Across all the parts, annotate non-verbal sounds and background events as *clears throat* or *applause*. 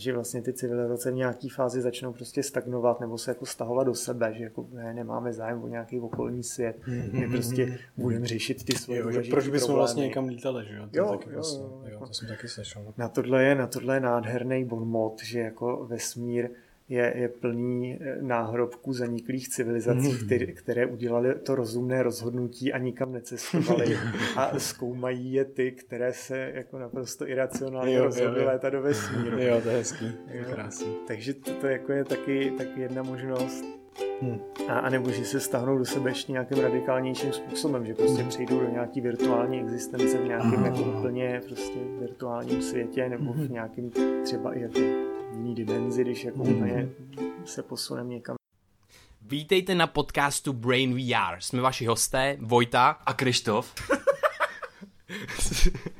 že vlastně ty civilizace v nějaké fázi začnou prostě stagnovat nebo se jako stahovat do sebe, že jako ne, nemáme zájem o nějaký okolní svět, my prostě budeme řešit ty svoje jo, Proč bychom vlastně někam lítali, že jo? To, jo, taky jo, vlastně, jo, jo, jako- to jsem taky slyšel. Na tohle je, na tohle je nádherný bonmot, že jako vesmír je, je plný eh, náhrobků zaniklých civilizací, které, které udělali to rozumné rozhodnutí a nikam necestovali *laughs* a zkoumají je ty, které se jako naprosto iracionálně rozhodly létat do vesmíru. Jo, to je hezký, krásný. Takže to, to jako je taky, taky jedna možnost. Hm. A, a nebo že se stáhnou do sebe ještě nějakým radikálnějším způsobem, že prostě přejdou do nějaký virtuální existence v nějakém jako úplně prostě virtuálním světě nebo v nějakém třeba i jako jiný dimenzi, když jako úplně se posuneme někam. Vítejte na podcastu Brain VR. Jsme vaši hosté, Vojta. A Krištof? *laughs*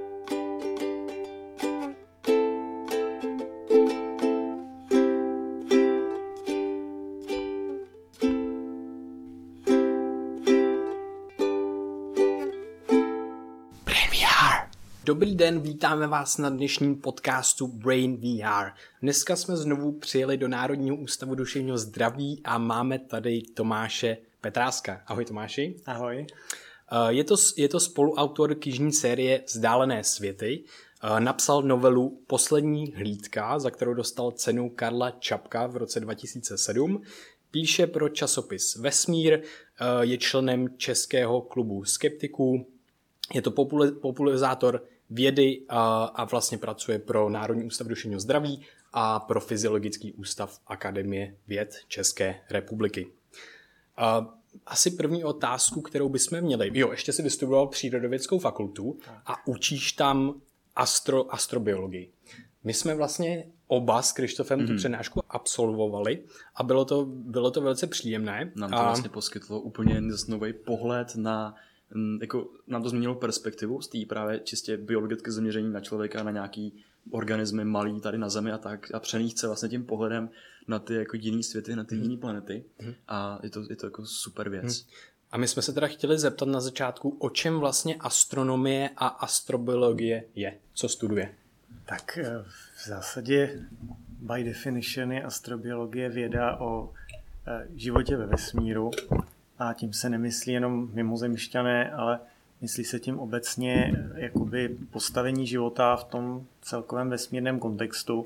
Dobrý den, vítáme vás na dnešním podcastu Brain VR. Dneska jsme znovu přijeli do Národního ústavu duševního zdraví a máme tady Tomáše Petráska. Ahoj Tomáši. Ahoj. Eh, Je to, je to spoluautor knižní série Vzdálené světy. Eh, Napsal novelu Poslední hlídka, za kterou dostal cenu Karla Čapka v roce 2007. Píše pro časopis Vesmír, eh, je členem Českého klubu skeptiků, je to popularizátor vědy a, a vlastně pracuje pro Národní ústav duševního zdraví a pro Fyziologický ústav Akademie věd České republiky. A asi první otázku, kterou bychom měli. Jo, ještě si vystudoval přírodovědskou fakultu a učíš tam astro, astrobiologii. My jsme vlastně oba s Krištofem mm-hmm. tu přednášku absolvovali a bylo to, bylo to velice příjemné. Nám to a, vlastně poskytlo úplně nový pohled na jako nám to změnilo perspektivu z té právě čistě biologické zaměření na člověka, na nějaký organismy malý tady na Zemi a tak a přenést se vlastně tím pohledem na ty jako jiný světy, na ty jiný planety a je to, je to jako super věc. a my jsme se teda chtěli zeptat na začátku, o čem vlastně astronomie a astrobiologie je. Co studuje? Tak eh, v zásadě by definition je astrobiologie věda o eh, životě ve vesmíru a tím se nemyslí jenom mimozemšťané, ale myslí se tím obecně eh, jakoby postavení života v tom celkovém vesmírném kontextu.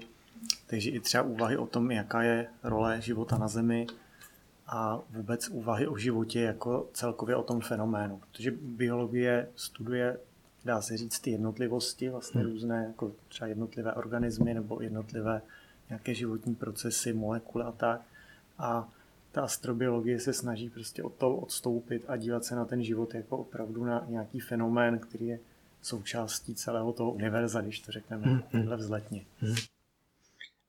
Takže i třeba úvahy o tom, jaká je role života na Zemi a vůbec úvahy o životě jako celkově o tom fenoménu. Protože biologie studuje, dá se říct, ty jednotlivosti, vlastně různé, jako třeba jednotlivé organismy nebo jednotlivé nějaké životní procesy, molekuly a tak. A ta astrobiologie se snaží prostě od toho odstoupit a dívat se na ten život jako opravdu na nějaký fenomén, který je součástí celého toho univerza, když to řekneme takhle vzletně.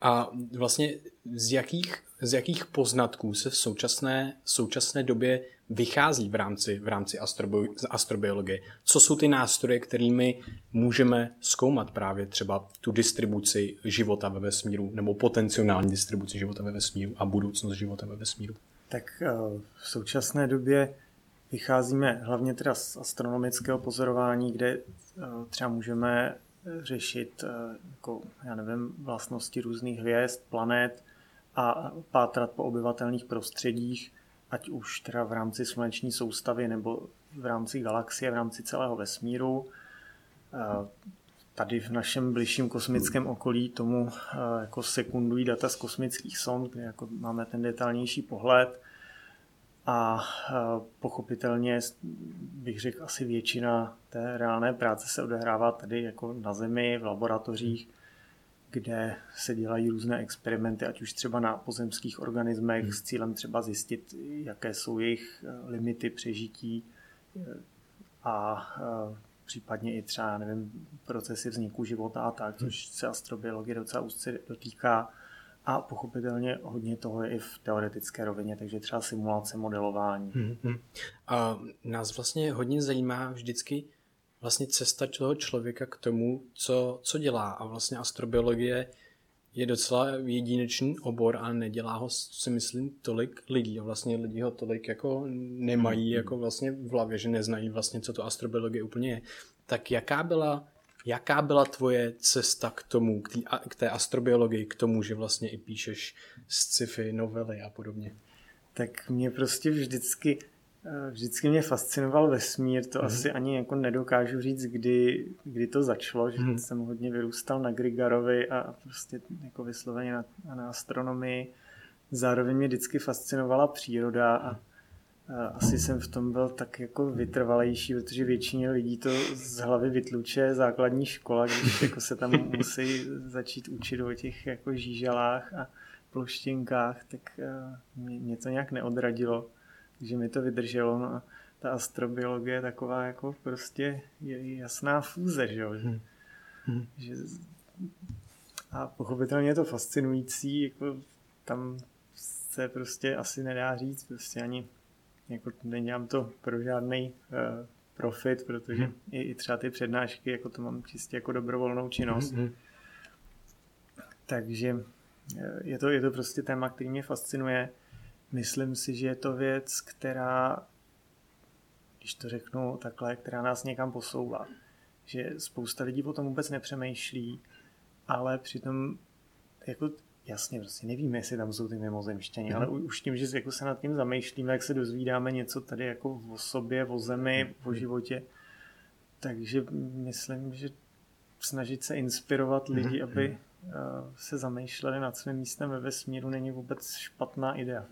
A vlastně z jakých, z jakých poznatků se v současné, současné době vychází v rámci, v rámci astrobi, astrobiologie? Co jsou ty nástroje, kterými můžeme zkoumat právě třeba tu distribuci života ve vesmíru nebo potenciální distribuci života ve vesmíru a budoucnost života ve vesmíru? Tak eh, v současné době vycházíme hlavně teda z astronomického pozorování, kde eh, třeba můžeme řešit eh, jako, já nevím, vlastnosti různých hvězd, planet a pátrat po obyvatelných prostředích, ať už teda v rámci sluneční soustavy nebo v rámci galaxie, v rámci celého vesmíru. Eh, Tady v našem bližším kosmickém okolí tomu eh, jako sekundují data z kosmických sond, kde jako máme ten detailnější pohled. A eh, pochopitelně bych řekl, asi většina té reálné práce se odehrává tady jako na Zemi, v laboratořích, kde se dělají různé experimenty, ať už třeba na pozemských organismech hmm. s cílem třeba zjistit, jaké jsou jejich eh, limity přežití eh, a případně i třeba, nevím, procesy vzniku života a tak, což se astrobiologie docela úzce dotýká. A pochopitelně hodně toho je i v teoretické rovině, takže třeba simulace, modelování. Mm-hmm. A nás vlastně hodně zajímá vždycky vlastně cesta toho člověka k tomu, co, co dělá. A vlastně astrobiologie je docela jedinečný obor a nedělá ho, si myslím, tolik lidí. A vlastně lidi ho tolik jako nemají mm-hmm. jako vlastně v hlavě, že neznají vlastně, co to astrobiologie úplně je. Tak jaká byla Jaká byla tvoje cesta k tomu, k té, k té astrobiologii, k tomu, že vlastně i píšeš sci-fi, novely a podobně? Tak mě prostě vždycky, eh, vždycky mě fascinoval vesmír, to mm. asi ani jako nedokážu říct, kdy, kdy to začalo, že mm. jsem hodně vyrůstal na Grigarovi a prostě jako vysloveně na, na astronomii. Zároveň mě vždycky fascinovala příroda a asi jsem v tom byl tak jako vytrvalejší, protože většině lidí to z hlavy vytluče základní škola, když *laughs* jako se tam musí začít učit o těch jako žížalách a ploštinkách, tak eh, mě, mě to nějak neodradilo, takže mi to vydrželo. No a ta astrobiologie je taková jako prostě je jasná fúze, že jo? Hmm. Hmm. Že, a pochopitelně je to fascinující, jako tam se prostě asi nedá říct, prostě ani jako nedělám to pro žádný uh, profit, protože hmm. i, i třeba ty přednášky, jako to mám čistě jako dobrovolnou činnost. Hmm. Takže eh, je to, je to prostě téma, který mě fascinuje. Myslím si, že je to věc, která, když to řeknu takhle, která nás někam posouvá. Že spousta lidí o tom vůbec nepřemýšlí, ale přitom jako Jasně, prostě nevíme, jestli tam jsou ty mimozemštění, mm. ale už tím, že jako se nad tím zamýšlíme, jak se dozvídáme něco tady jako o sobě, o zemi, o mhm. životě, takže myslím, že snažit se inspirovat mhm. lidi, aby mhm. eh, se zamýšleli nad svým místem ve vesmíru, není vůbec špatná idea.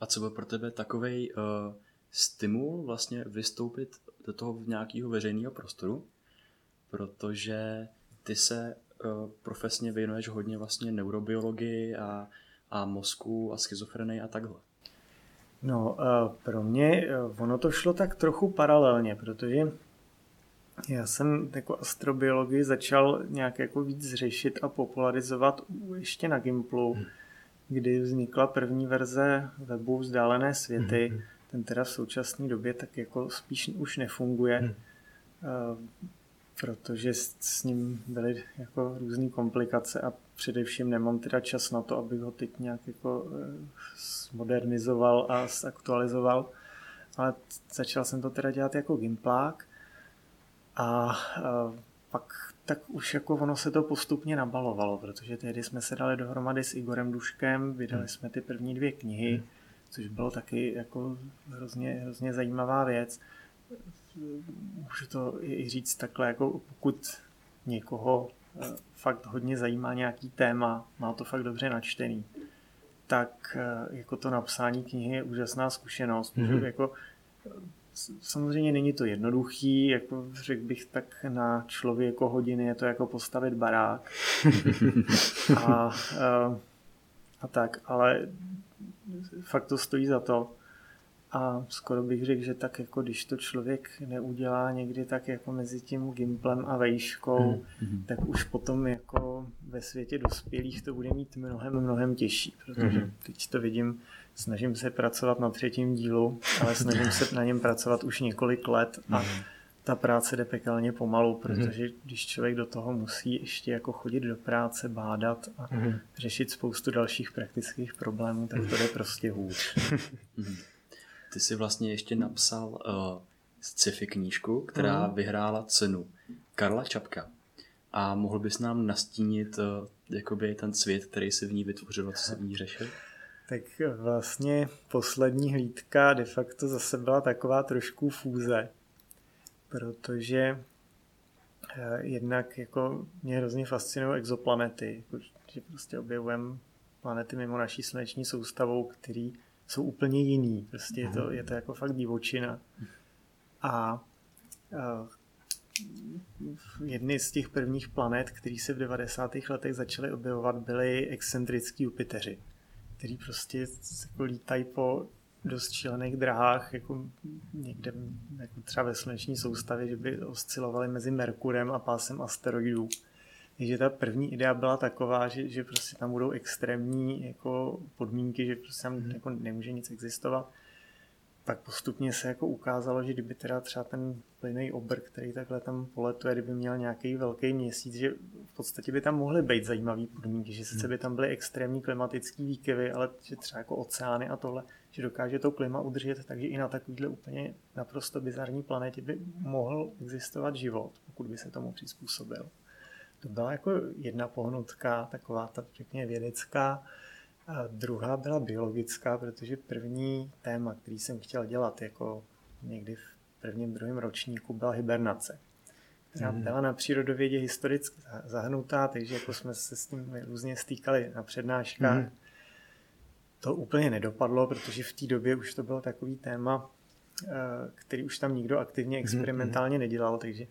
A co byl pro tebe takový uh, eh, stimul vlastně vystoupit do toho nějakého veřejného prostoru? Protože ty se profesně věnuješ hodně vlastně neurobiologii a, a mozku a schizofrenii a takhle. No, eh, pro mě eh, ono to šlo tak trochu paralelně, protože já jsem jako astrobiologii začal nějak jako víc řešit a popularizovat ještě na Gimplu, hmm. kdy vznikla první verze webu Vzdálené světy. Hmm. Ten teda v současné době tak jako spíš už nefunguje. Hmm protože s ním byly jako různé komplikace a především nemám teda čas na to, abych ho teď nějak jako eh, modernizoval a zaktualizoval. Ale začal jsem to teda dělat jako gimplák a, a pak tak už jako ono se to postupně nabalovalo, protože tehdy jsme se dali dohromady s Igorem Duškem, vydali hmm. jsme ty první dvě knihy, hmm. což bylo taky jako hrozně, hrozně zajímavá věc můžu to i říct takhle, jako pokud někoho eh, fakt hodně zajímá nějaký téma, má to fakt dobře načtený, tak eh, jako to napsání knihy je úžasná zkušenost. Mm-hmm. Jako, samozřejmě není to jednoduchý, jako řekl bych tak na člověko hodiny je to jako postavit barák. a, *laughs* a, eh, a tak, ale fakt to stojí za to. A skoro bych řekl, že tak jako když to člověk neudělá někdy tak jako mezi tím gimplem a vejškou, mm-hmm. tak už potom jako ve světě dospělých to bude mít mnohem, mnohem těžší, protože mm-hmm. teď to vidím, snažím se pracovat na třetím dílu, ale snažím se na něm pracovat už několik let a mm-hmm. ta práce jde pekelně pomalu, mhm. protože když člověk do toho musí ještě jako chodit do práce, bádat a řešit spoustu dalších praktických problémů, tak to jde prostě hůř. *laughs* *laughs* Ty jsi vlastně ještě napsal uh, sci-fi knížku, která mm. vyhrála cenu Karla Čapka. A mohl bys nám nastínit uh, jakoby ten svět, který si v ní vytvořil, co se v ní řešil? Tak vlastně poslední hlídka de facto zase byla taková trošku fúze, protože jednak jako mě hrozně fascinují exoplanety, jako, že prostě objevujeme planety mimo naší sluneční soustavou, který jsou úplně jiný. Prostě je to, je to jako fakt divočina. A, a jedny z těch prvních planet, které se v 90. letech začaly objevovat, byly excentrický Jupiteři, který prostě jako lítají po dost šílených drahách, jako někde jako třeba ve sluneční soustavě, že by oscilovali mezi Merkurem a pásem asteroidů. Že ta první idea byla taková, že, že prostě tam budou extrémní jako podmínky, že prostě tam hmm. jako nemůže nic existovat. Tak postupně se jako ukázalo, že kdyby teda třeba ten plynný obr, který takhle tam poletuje, kdyby měl nějaký velký měsíc, že v podstatě by tam mohly být zajímavé podmínky, že sice hmm. by tam byly extrémní klimatické výkyvy, ale že třeba jako oceány a tohle, že dokáže to klima udržet, takže i na takovýhle úplně naprosto bizarní planetě by mohl existovat život, pokud by se tomu přizpůsobil. To byla jako jedna pohnutka, taková ta řekněme vědecká. A druhá byla biologická, protože první téma, který jsem chtěl dělat jako někdy v prvním, druhém ročníku, byla hibernace která mm. byla na přírodovědě historicky zahnutá, takže jako jsme se s tím různě stýkali na přednáškách. Mm. To úplně nedopadlo, protože v té době už to bylo takový téma, eh, který už tam nikdo aktivně mhm, experimentálně nedělal, takže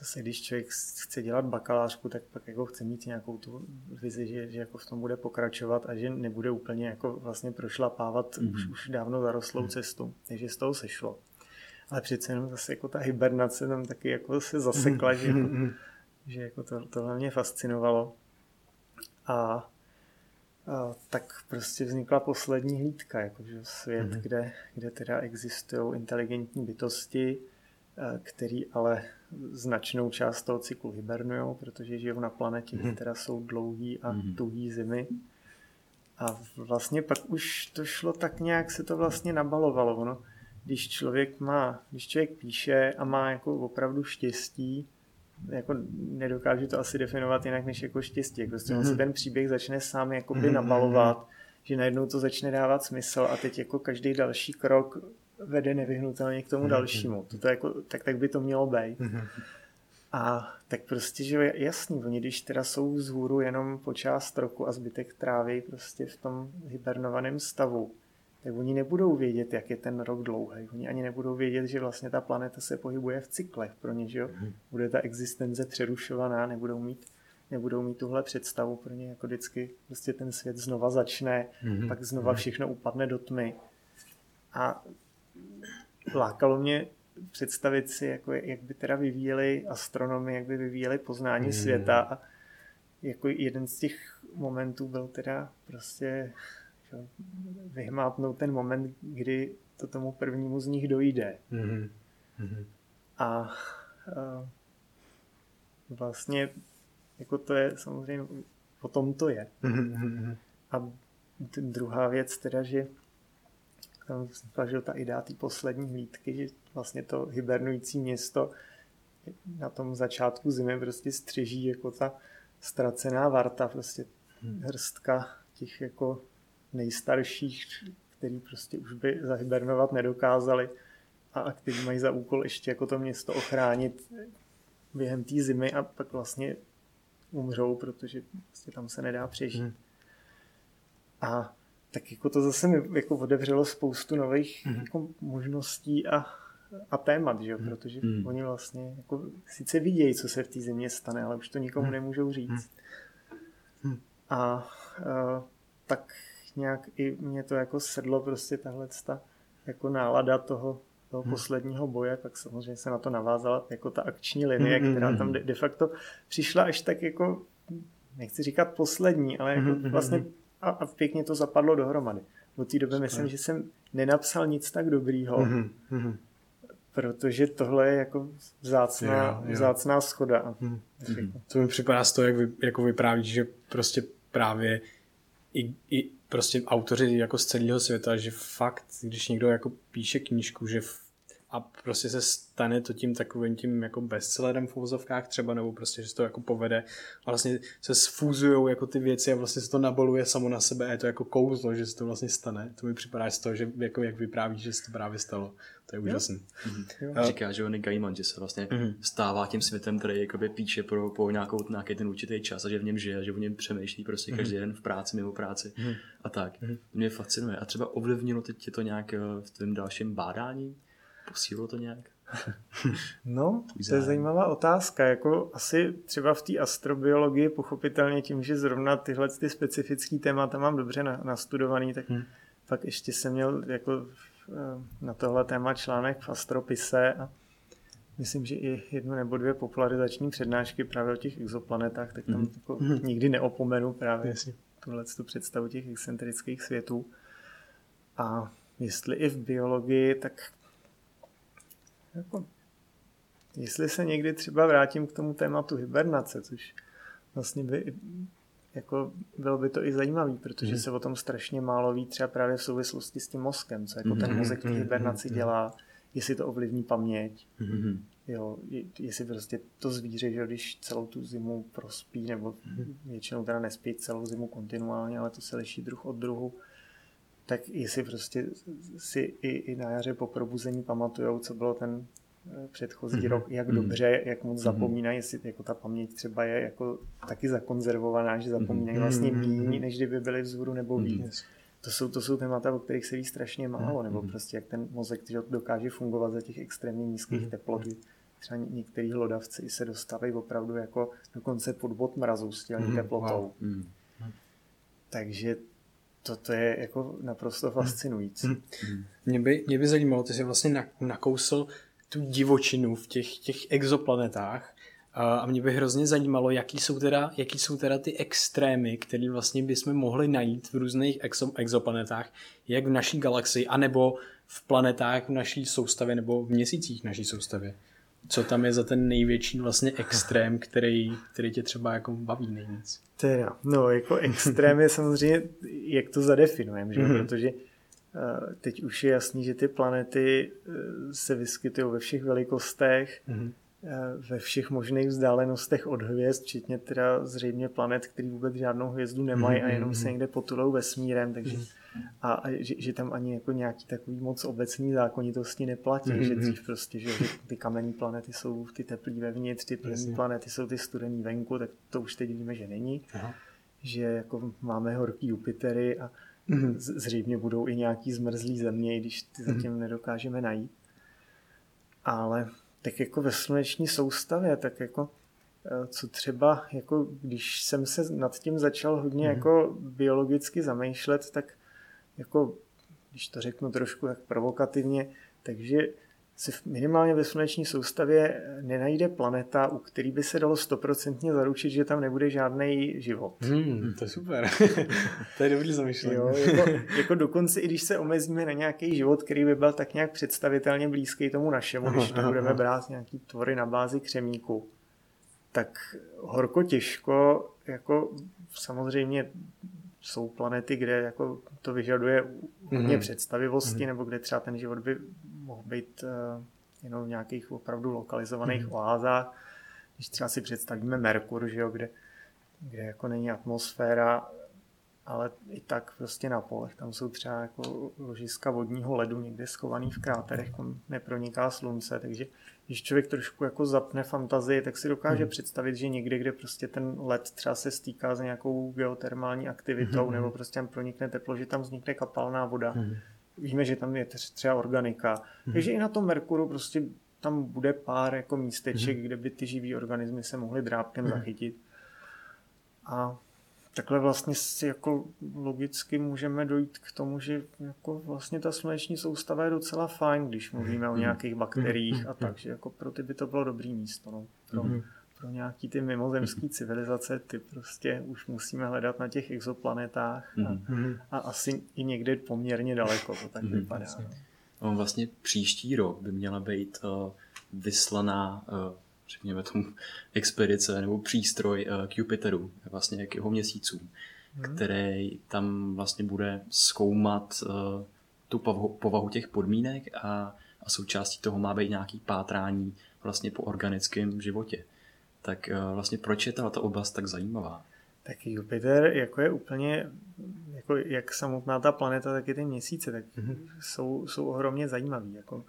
zase když člověk chce dělat bakalářku, tak pak jako chce mít nějakou tu vizi, že, že jako v tom bude pokračovat a že nebude úplně jako vlastně prošlapávat mm-hmm. už, už dávno zarostlou mm-hmm. cestu. Takže z toho sešlo. Ale přece jenom zase jako ta hibernace tam taky jako se zasekla, že, jako, mm-hmm. že jako to, tohle mě fascinovalo. A, a tak prostě vznikla poslední hlídka, jakože svět, mm-hmm. kde, kde teda existují inteligentní bytosti, který ale značnou část toho cyklu hibernují, protože žijou na planetě, kde mhm. teda jsou dlouhý a mhm. tuhý zimy. A vlastně pak už to šlo tak nějak, se to vlastně nabalovalo. Ono, když člověk má, když člověk píše a má jako opravdu štěstí, jako nedokáže to asi definovat jinak než jako štěstí. Prostě on si mhm. ten příběh začne sám jakoby nabalovat, že najednou to začne dávat smysl a teď jako každý další krok vede nevyhnutelně k tomu mm-hmm. dalšímu. To jako, tak, tak by to mělo být. Mm-hmm. A tak prostě, že jasný, oni když teda jsou vzhůru jenom po část roku a zbytek trávy prostě v tom hibernovaném stavu, tak oni nebudou vědět, jak je ten rok dlouhý. Oni ani nebudou vědět, že vlastně ta planeta se pohybuje v cyklech pro ně, že jo? Mm-hmm. Bude ta existence přerušovaná, nebudou mít nebudou mít tuhle představu pro ně, jako vždycky prostě ten svět znova začne, mm-hmm. pak znova všechno upadne do tmy. A lákalo mě představit si, jako, jak by teda vyvíjeli astronomy, jak by vyvíjeli poznání hmm. světa a jako jeden z těch momentů byl teda prostě vyhmátnout ten moment, kdy to tomu prvnímu z nich dojde. Hmm. Hmm. A, a vlastně jako to je samozřejmě, o tom to je. Hmm. A druhá věc teda, že tam vznikla že ta idea té poslední hlídky, že vlastně to hibernující město na tom začátku zimy prostě střeží jako ta ztracená varta, prostě hmm. hrstka těch jako nejstarších, který prostě už by zahibernovat nedokázali a kteří mají za úkol ještě jako to město ochránit během té zimy a pak vlastně umřou, protože prostě tam se nedá přežít. Hmm. A tak jako to zase mi jako otevřelo spoustu nových mm. jako možností a, a témat, že? Mm. protože mm. oni vlastně jako sice vidějí, co se v té země stane, ale už to nikomu mm. nemůžou říct. Mm. A, a tak nějak i mě to jako sedlo prostě tahle ta jako nálada toho, toho hmm. posledního boje, pak samozřejmě se na to navázala jako ta akční linie, hmm. která tam de, de facto přišla až tak jako, nechci říkat poslední, ale jako vlastně a, a pěkně to zapadlo dohromady. Od té doby myslím, že jsem nenapsal nic tak dobrýho, mm-hmm. protože tohle je jako vzácná, jo, jo. vzácná schoda. Mm-hmm. To mi připadá z toho, jak vy, jako vyprávíš, že prostě právě i, i prostě autoři jako z celého světa, že fakt, když někdo jako píše knížku, že a prostě se stane to tím takovým tím jako bestsellerem v uvozovkách třeba, nebo prostě, že se to jako povede a vlastně se sfúzujou jako ty věci a vlastně se to naboluje samo na sebe a je to jako kouzlo, že se to vlastně stane. To mi připadá z toho, že jako jak vypráví, že se to právě stalo. To je úžasné. Mm-hmm. Říká, že on je Gaiman, že se vlastně mm-hmm. stává tím světem, který jakoby píče pro, po nějakou, nějaký ten určitý čas a že v něm žije, že v něm přemýšlí prostě mm-hmm. každý den v práci, mimo práci mm-hmm. a tak. Mm-hmm. Mě fascinuje. A třeba ovlivnilo teď tě to nějak eh, v tom dalším bádání? Posílilo to nějak? *laughs* no, to je zajímavá otázka. Jako asi třeba v té astrobiologii pochopitelně tím, že zrovna tyhle ty specifické témata mám dobře nastudovaný, tak hmm. pak ještě jsem měl jako eh, na tohle téma článek v Astropise a myslím, že i jednu nebo dvě popularizační přednášky právě o těch exoplanetách, tak tam mm. jako mm. nikdy neopomenu právě tuhle tu představu těch excentrických světů. A jestli i v biologii, tak jako, jestli se někdy třeba vrátím k tomu tématu hibernace, což vlastně by jako bylo by to i zajímavý, protože mm. se o tom strašně málo ví třeba právě v souvislosti s tím mozkem, co jako mm. ten mozek v té hibernaci mm. dělá, jestli to ovlivní paměť, mm. jo, jestli prostě to zvíře, že když celou tu zimu prospí, nebo většinou teda nespí celou zimu kontinuálně, ale to se liší druh od druhu, tak jestli prostě si i, i na jaře po probuzení pamatujou, co bylo ten eh, předchozí mm-hmm. rok, jak mm-hmm. dobře, jak moc mm-hmm. zapomínají, jestli jako ta paměť třeba je jako taky zakonzervovaná, že zapomínají mm-hmm. vlastně méně, než kdyby byli vzhůru nebo víc. Mm-hmm. To jsou, to jsou témata, o kterých se ví strašně málo, mm-hmm. nebo prostě jak ten mozek dokáže fungovat za těch extrémně nízkých mm-hmm. teplot. Třeba některý hlodavci se dostávají opravdu jako dokonce pod bod mrazu s těmi mm-hmm. teplotou. Wow. Mm-hmm. Takže to, to je jako naprosto fascinující. Hmm. Mě by, mě by zajímalo, ty jsi vlastně nakousl tu divočinu v těch, těch exoplanetách a mě by hrozně zajímalo, jaký jsou teda, jaký jsou teda ty extrémy, které vlastně bychom mohli najít v různých exo, exoplanetách, jak v naší galaxii, anebo v planetách v naší soustavě, nebo v měsících naší soustavě co tam je za ten největší vlastně extrém, který, který tě třeba jako baví nejvíc? Teda, no jako extrém je samozřejmě, jak to zadefinujeme, že? Mm-hmm. protože uh, teď už je jasný, že ty planety uh, se vyskytují ve všech velikostech, mm-hmm. uh, ve všech možných vzdálenostech od hvězd, včetně teda zřejmě planet, který vůbec žádnou hvězdu nemají a jenom se mhm. někde potulou vesmírem, takže a, a že, že tam ani jako nějaký takový moc obecný zákonitosti neplatí, mm-hmm. že dřív prostě, že, že ty kamenné planety jsou ty teplý vevnitř, ty plynné planety jsou ty studený venku, tak to už teď víme, že není. Aha. Že jako máme horký Jupitery a mm-hmm. zřejmě budou i nějaký zmrzlý země, i když ty zatím mm-hmm. nedokážeme najít. Ale tak jako ve sluneční soustavě, tak jako eh, co třeba, jako když jsem se nad tím začal hodně mm-hmm. jako biologicky zamýšlet, tak jako, když to řeknu trošku tak provokativně, takže se minimálně ve sluneční soustavě nenajde planeta, u který by se dalo stoprocentně zaručit, že tam nebude žádný život. Hmm, to je super. *laughs* to je dobrý zamýšlení. Jo, jako, jako dokonce i když se omezíme na nějaký život, který by byl tak nějak představitelně blízký tomu našemu, aha, když nebudeme *laughs* aha. brát nějaký tvory na bázi křemíku, tak horko těžko, jako samozřejmě jsou planety, kde jako to vyžaduje hodně mm-hmm. představivosti, mm-hmm. nebo kde třeba ten život by mohl být uh, jenom v nějakých opravdu lokalizovaných mm-hmm. oázách. Když třeba si představíme Merkur, že jo, kde, kde jako není atmosféra, ale i tak prostě na polech. Tam jsou třeba jako ložiska vodního ledu někde schovaný v kráterech, kam neproniká slunce, takže když člověk trošku jako zapne fantazii, tak si dokáže hmm. představit, že někde, kde prostě ten led třeba se stýká s nějakou geotermální aktivitou hmm. nebo prostě tam pronikne teplo, že tam vznikne kapalná voda. Hmm. Víme, že tam je třeba organika. Hmm. Takže i na tom Merkuru prostě tam bude pár jako místeček, hmm. kde by ty živý organismy se mohly drápkem hmm. zachytit. A takhle vlastně si jako logicky můžeme dojít k tomu, že jako vlastně ta sluneční soustava je docela fajn, když mluvíme o mhm. nějakých bakteriích mhm. a tak, že jako pro ty by to bylo dobrý místo. No. Pro, mhm. pro nějaký ty mimozemské civilizace ty prostě už musíme hledat na těch exoplanetách a, a asi i někde poměrně daleko to tak vypadá. No. Vlastně příští rok by měla být uh, vyslaná uh, řekněme tomu, expedice nebo přístroj eh, k Jupiteru, vlastně k jeho měsícům, hmm. který tam vlastně bude zkoumat eh, tu povahu těch podmínek a, a součástí toho má být nějaký pátrání vlastně po organickém životě. Tak eh, vlastně proč je tato oblast tak zajímavá? Tak Jupiter jako je úplně, jako jak samotná ta planeta, tak i ty měsíce, tak mm-hmm. jsou, jsou ohromně zajímavý. Jako,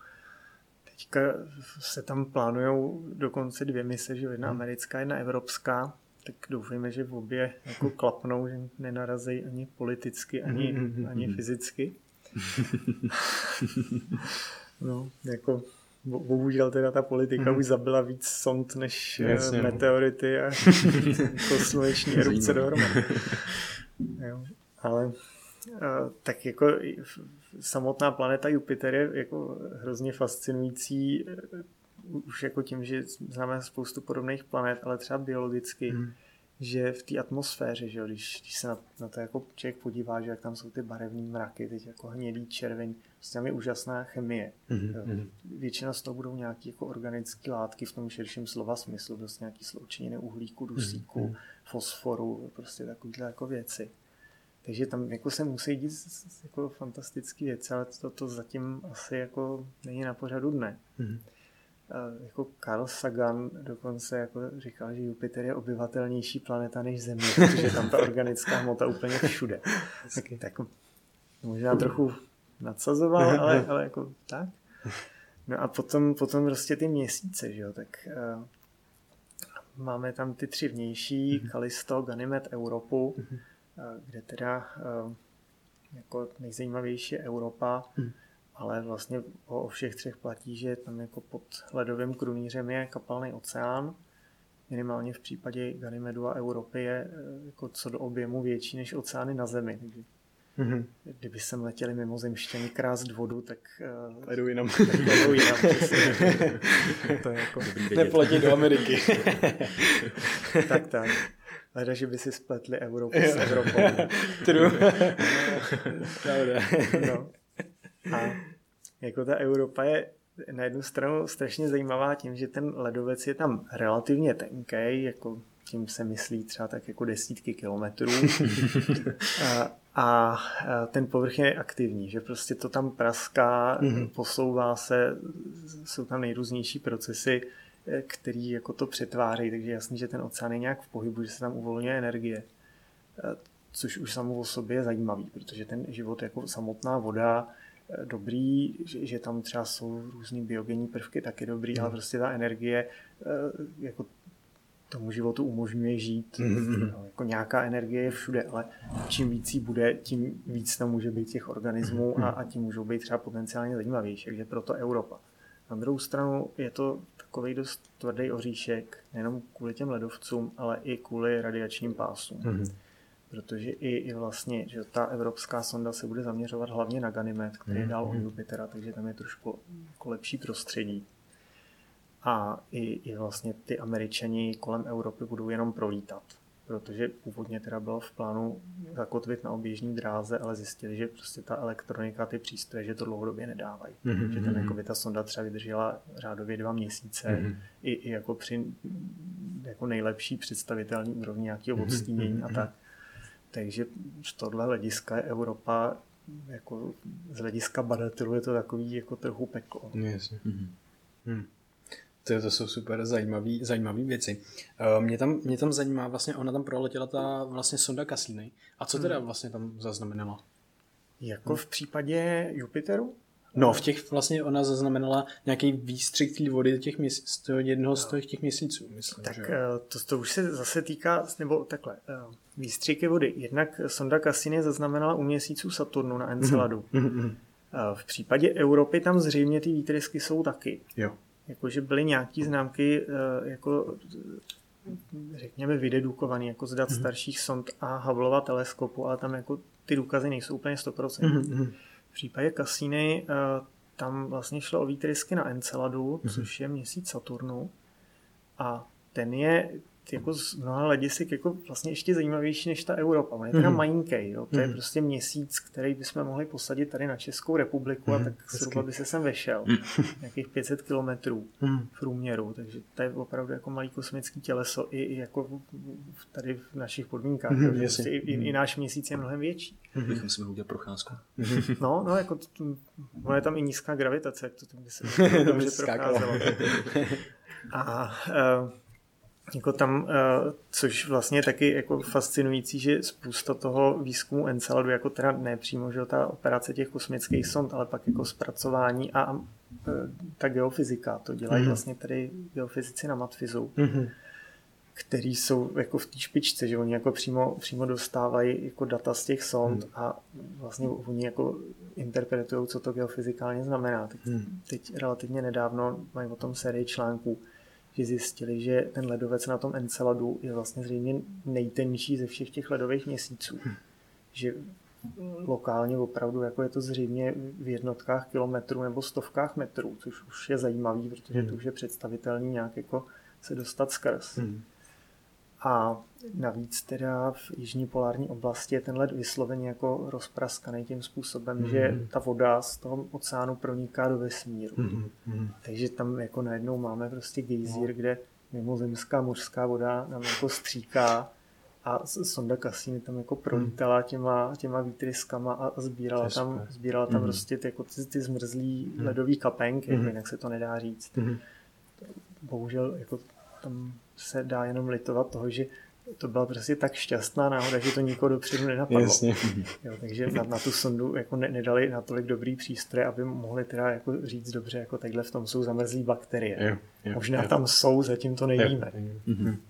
Teďka se tam plánují dokonce dvě mise, že jedna hmm. americká, jedna evropská, tak doufejme, že v obě jako klapnou, že nenarazí ani politicky, ani, hmm. ani fyzicky. *laughs* no, jako bohužel teda ta politika mm. už zabila víc sond než eh, Jasně, no. meteority a *laughs* sluneční erupce dohromady. *laughs* Jo, ale tak jako samotná planeta Jupiter je jako hrozně fascinující už jako tím, že známe spoustu podobných planet, ale třeba biologicky, mm. že v té atmosféře, že jo, když, když se na, na to jako člověk podívá, že jak tam jsou ty barevné mraky, teď jako hnědý, červený, prostě tam je úžasná chemie. Mm. Většina z toho budou nějaké jako organické látky v tom širším slova smyslu, prostě nějaký sloučeniny uhlíku, dusíku, mm. fosforu, prostě takovéhle jako věci. Takže tam jako se musí dít jako fantastické věci, ale to, to zatím asi jako není na pořadu dne. Mm-hmm. Jako Carl Sagan dokonce jako říkal, že Jupiter je obyvatelnější planeta než Země, protože tam ta organická hmota úplně všude. *laughs* okay. tak možná trochu nadsazoval, *laughs* ale, ale jako tak. No a potom, potom prostě ty měsíce, že jo, tak uh, máme tam ty tři vnější, mm-hmm. Kalisto, Ganymed, Europu. Mm-hmm kde teda eh, jako nejzajímavější je Evropa, hmm. ale vlastně o, všech třech platí, že tam jako pod ledovým krunýřem je kapalný oceán. Minimálně v případě Ganymedu a Evropy je eh, jako co do objemu větší než oceány na Zemi. Takže Mm-hmm. Kdyby sem letěli mimozemštění krást vodu, tak uh, jdu jinam. *laughs* Tak jinam to je jako... Neplatí do Ameriky. *laughs* tak, tak. Leda, že by si spletli Evropu s Evropou. *laughs* True. no. A jako ta Evropa je na jednu stranu strašně zajímavá tím, že ten ledovec je tam relativně tenký, jako tím se myslí třeba tak jako desítky kilometrů. *laughs* a, a ten povrch je aktivní, že prostě to tam praská, mm-hmm. posouvá se, jsou tam nejrůznější procesy, který jako to přetváří, takže jasný, že ten oceán je nějak v pohybu, že se tam uvolňuje energie, eh, což už samo o sobě je zajímavý, protože ten život jako samotná voda, eh, dobrý, že, že tam třeba jsou různý biogenní prvky, taky dobrý, mm. ale prostě ta energie eh, jako tomu životu umožňuje žít. Mm-hmm. No, jako nějaká energie je všude, ale čím víc jí bude, tím víc tam může být těch organismů a, a tím můžou být třeba potenciálně zajímavější. Takže proto Evropa. Na druhou stranu je to takový dost tvrdý oříšek, nejenom kvůli těm ledovcům, ale i kvůli radiačním pásům. Mm-hmm. Protože i, i vlastně, že ta evropská sonda se bude zaměřovat hlavně na Ganymed, který mm-hmm. je dál od Jupitera, takže tam je trošku jako lepší prostředí. A i, i vlastně ty američani kolem Evropy budou jenom prolítat protože původně teda bylo v plánu zakotvit na oběžní dráze, ale zjistili, že prostě ta elektronika, ty přístroje, že to dlouhodobě nedávají. Mm-hmm. Že ten, jako by ta sonda třeba vydržela řádově dva měsíce, mm-hmm. i, i jako při jako nejlepší představitelný úrovni nějakého mhm, odstínění mm-hmm. a tak. Takže z tohle hlediska je Evropa jako z hlediska badatelů je to takový jako trochu peklo. Jasně. Mm-hmm. Mm. To, to jsou super zajímavé zajímavý věci. Uh, mě, tam, mě tam zajímá, vlastně ona tam proletěla ta vlastně sonda Cassini. A co teda hmm. vlastně tam zaznamenala? Jako v případě Jupiteru? No, v těch vlastně ona zaznamenala nějaký výstřik té vody těch měsíc, z toho jednoho z těch, těch měsíců, myslím. Tak že? Eh, to, to už se zase týká, nebo takhle, eh, výstřiky vody. Jednak sonda Cassini zaznamenala u měsíců Saturnu na Enceladu. Mm-hmm. V případě Evropy tam zřejmě ty výtrysky jsou taky. Jo jakože byly nějaký známky eh, jako řekněme vydedukovaný jako z dat mm-hmm. starších sond a Hubbleova teleskopu, ale tam jako ty důkazy nejsou úplně 100%. Mm-hmm. V případě Cassini eh, tam vlastně šlo o výtrysky na Enceladu, mm-hmm. což je měsíc Saturnu a ten je jako z mnoha hledisek jako vlastně ještě zajímavější než ta Evropa. On je teda mm. majinký, jo? to mm. je mhm. prostě měsíc, který bychom mohli posadit tady na Českou republiku mm. a mhm. tak zhruba by se sem vešel. Mm. Nějakých 500 kilometrů v průměru, takže to je opravdu jako malý kosmický těleso i, i jako tady v našich podmínkách. Mm. Prostě i, i, i, náš měsíc je mnohem větší. Bychom si mohli udělat procházku. no, no, jako to, ono je tam i nízká gravitace, jak to tam by se *laughs* dobře procházelo. A uh, jako tam, eh, což vlastně je taky jako fascinující, že spousta toho výzkumu Enceladu, jako teda ne přímo, že ta operace těch kosmických sond, ale pak jako zpracování a eh, ta geofyzika, to dělají mm-hmm. vlastně tady geofyzici na Matfizu, mm-hmm. který jsou jako v té špičce, že oni jako přímo, přímo dostávají jako data z těch sond mm-hmm. a vlastně oni jako interpretují, co to geofyzikálně znamená. Teď, mm-hmm. teď relativně nedávno mají o tom sérii článků, že zjistili, že ten ledovec na tom Enceladu je vlastně zřejmě nejtenčí ze všech těch ledových měsíců. Hm. Že lokálně opravdu jako je to zřejmě v jednotkách kilometrů nebo stovkách metrů, což už je zajímavý, protože to už je představitelný nějak jako se dostat skrz. Hmm. A navíc teda v jižní polární oblasti je ten led vysloveně jako rozpraskaný tím způsobem, mm. že ta voda z toho oceánu proniká do vesmíru. Mm. Takže tam jako najednou máme prostě gejzír, no. kde mimozemská mořská voda nám jako stříká a sonda Cassini tam jako prolítala hmm. těma, těma výtryskama a sbírala tam, sbírala tam mm. prostě ty, jako ty, ty zmrzlý mm. ledový kapenky, mm. jinak se to nedá říct. Mm. Bohužel jako tam se dá jenom litovat toho, že to byla prostě tak šťastná náhoda, že to nikoho dopředu nenapadlo. Jasně. Jo, takže na, na tu sondu jako ne, nedali natolik dobrý přístroje, aby mohli teda jako říct dobře, jako takhle v tom jsou zamrzlý bakterie. Jo, jo, Možná jo. tam jsou, zatím to nevíme. Jo, jo. Mhm.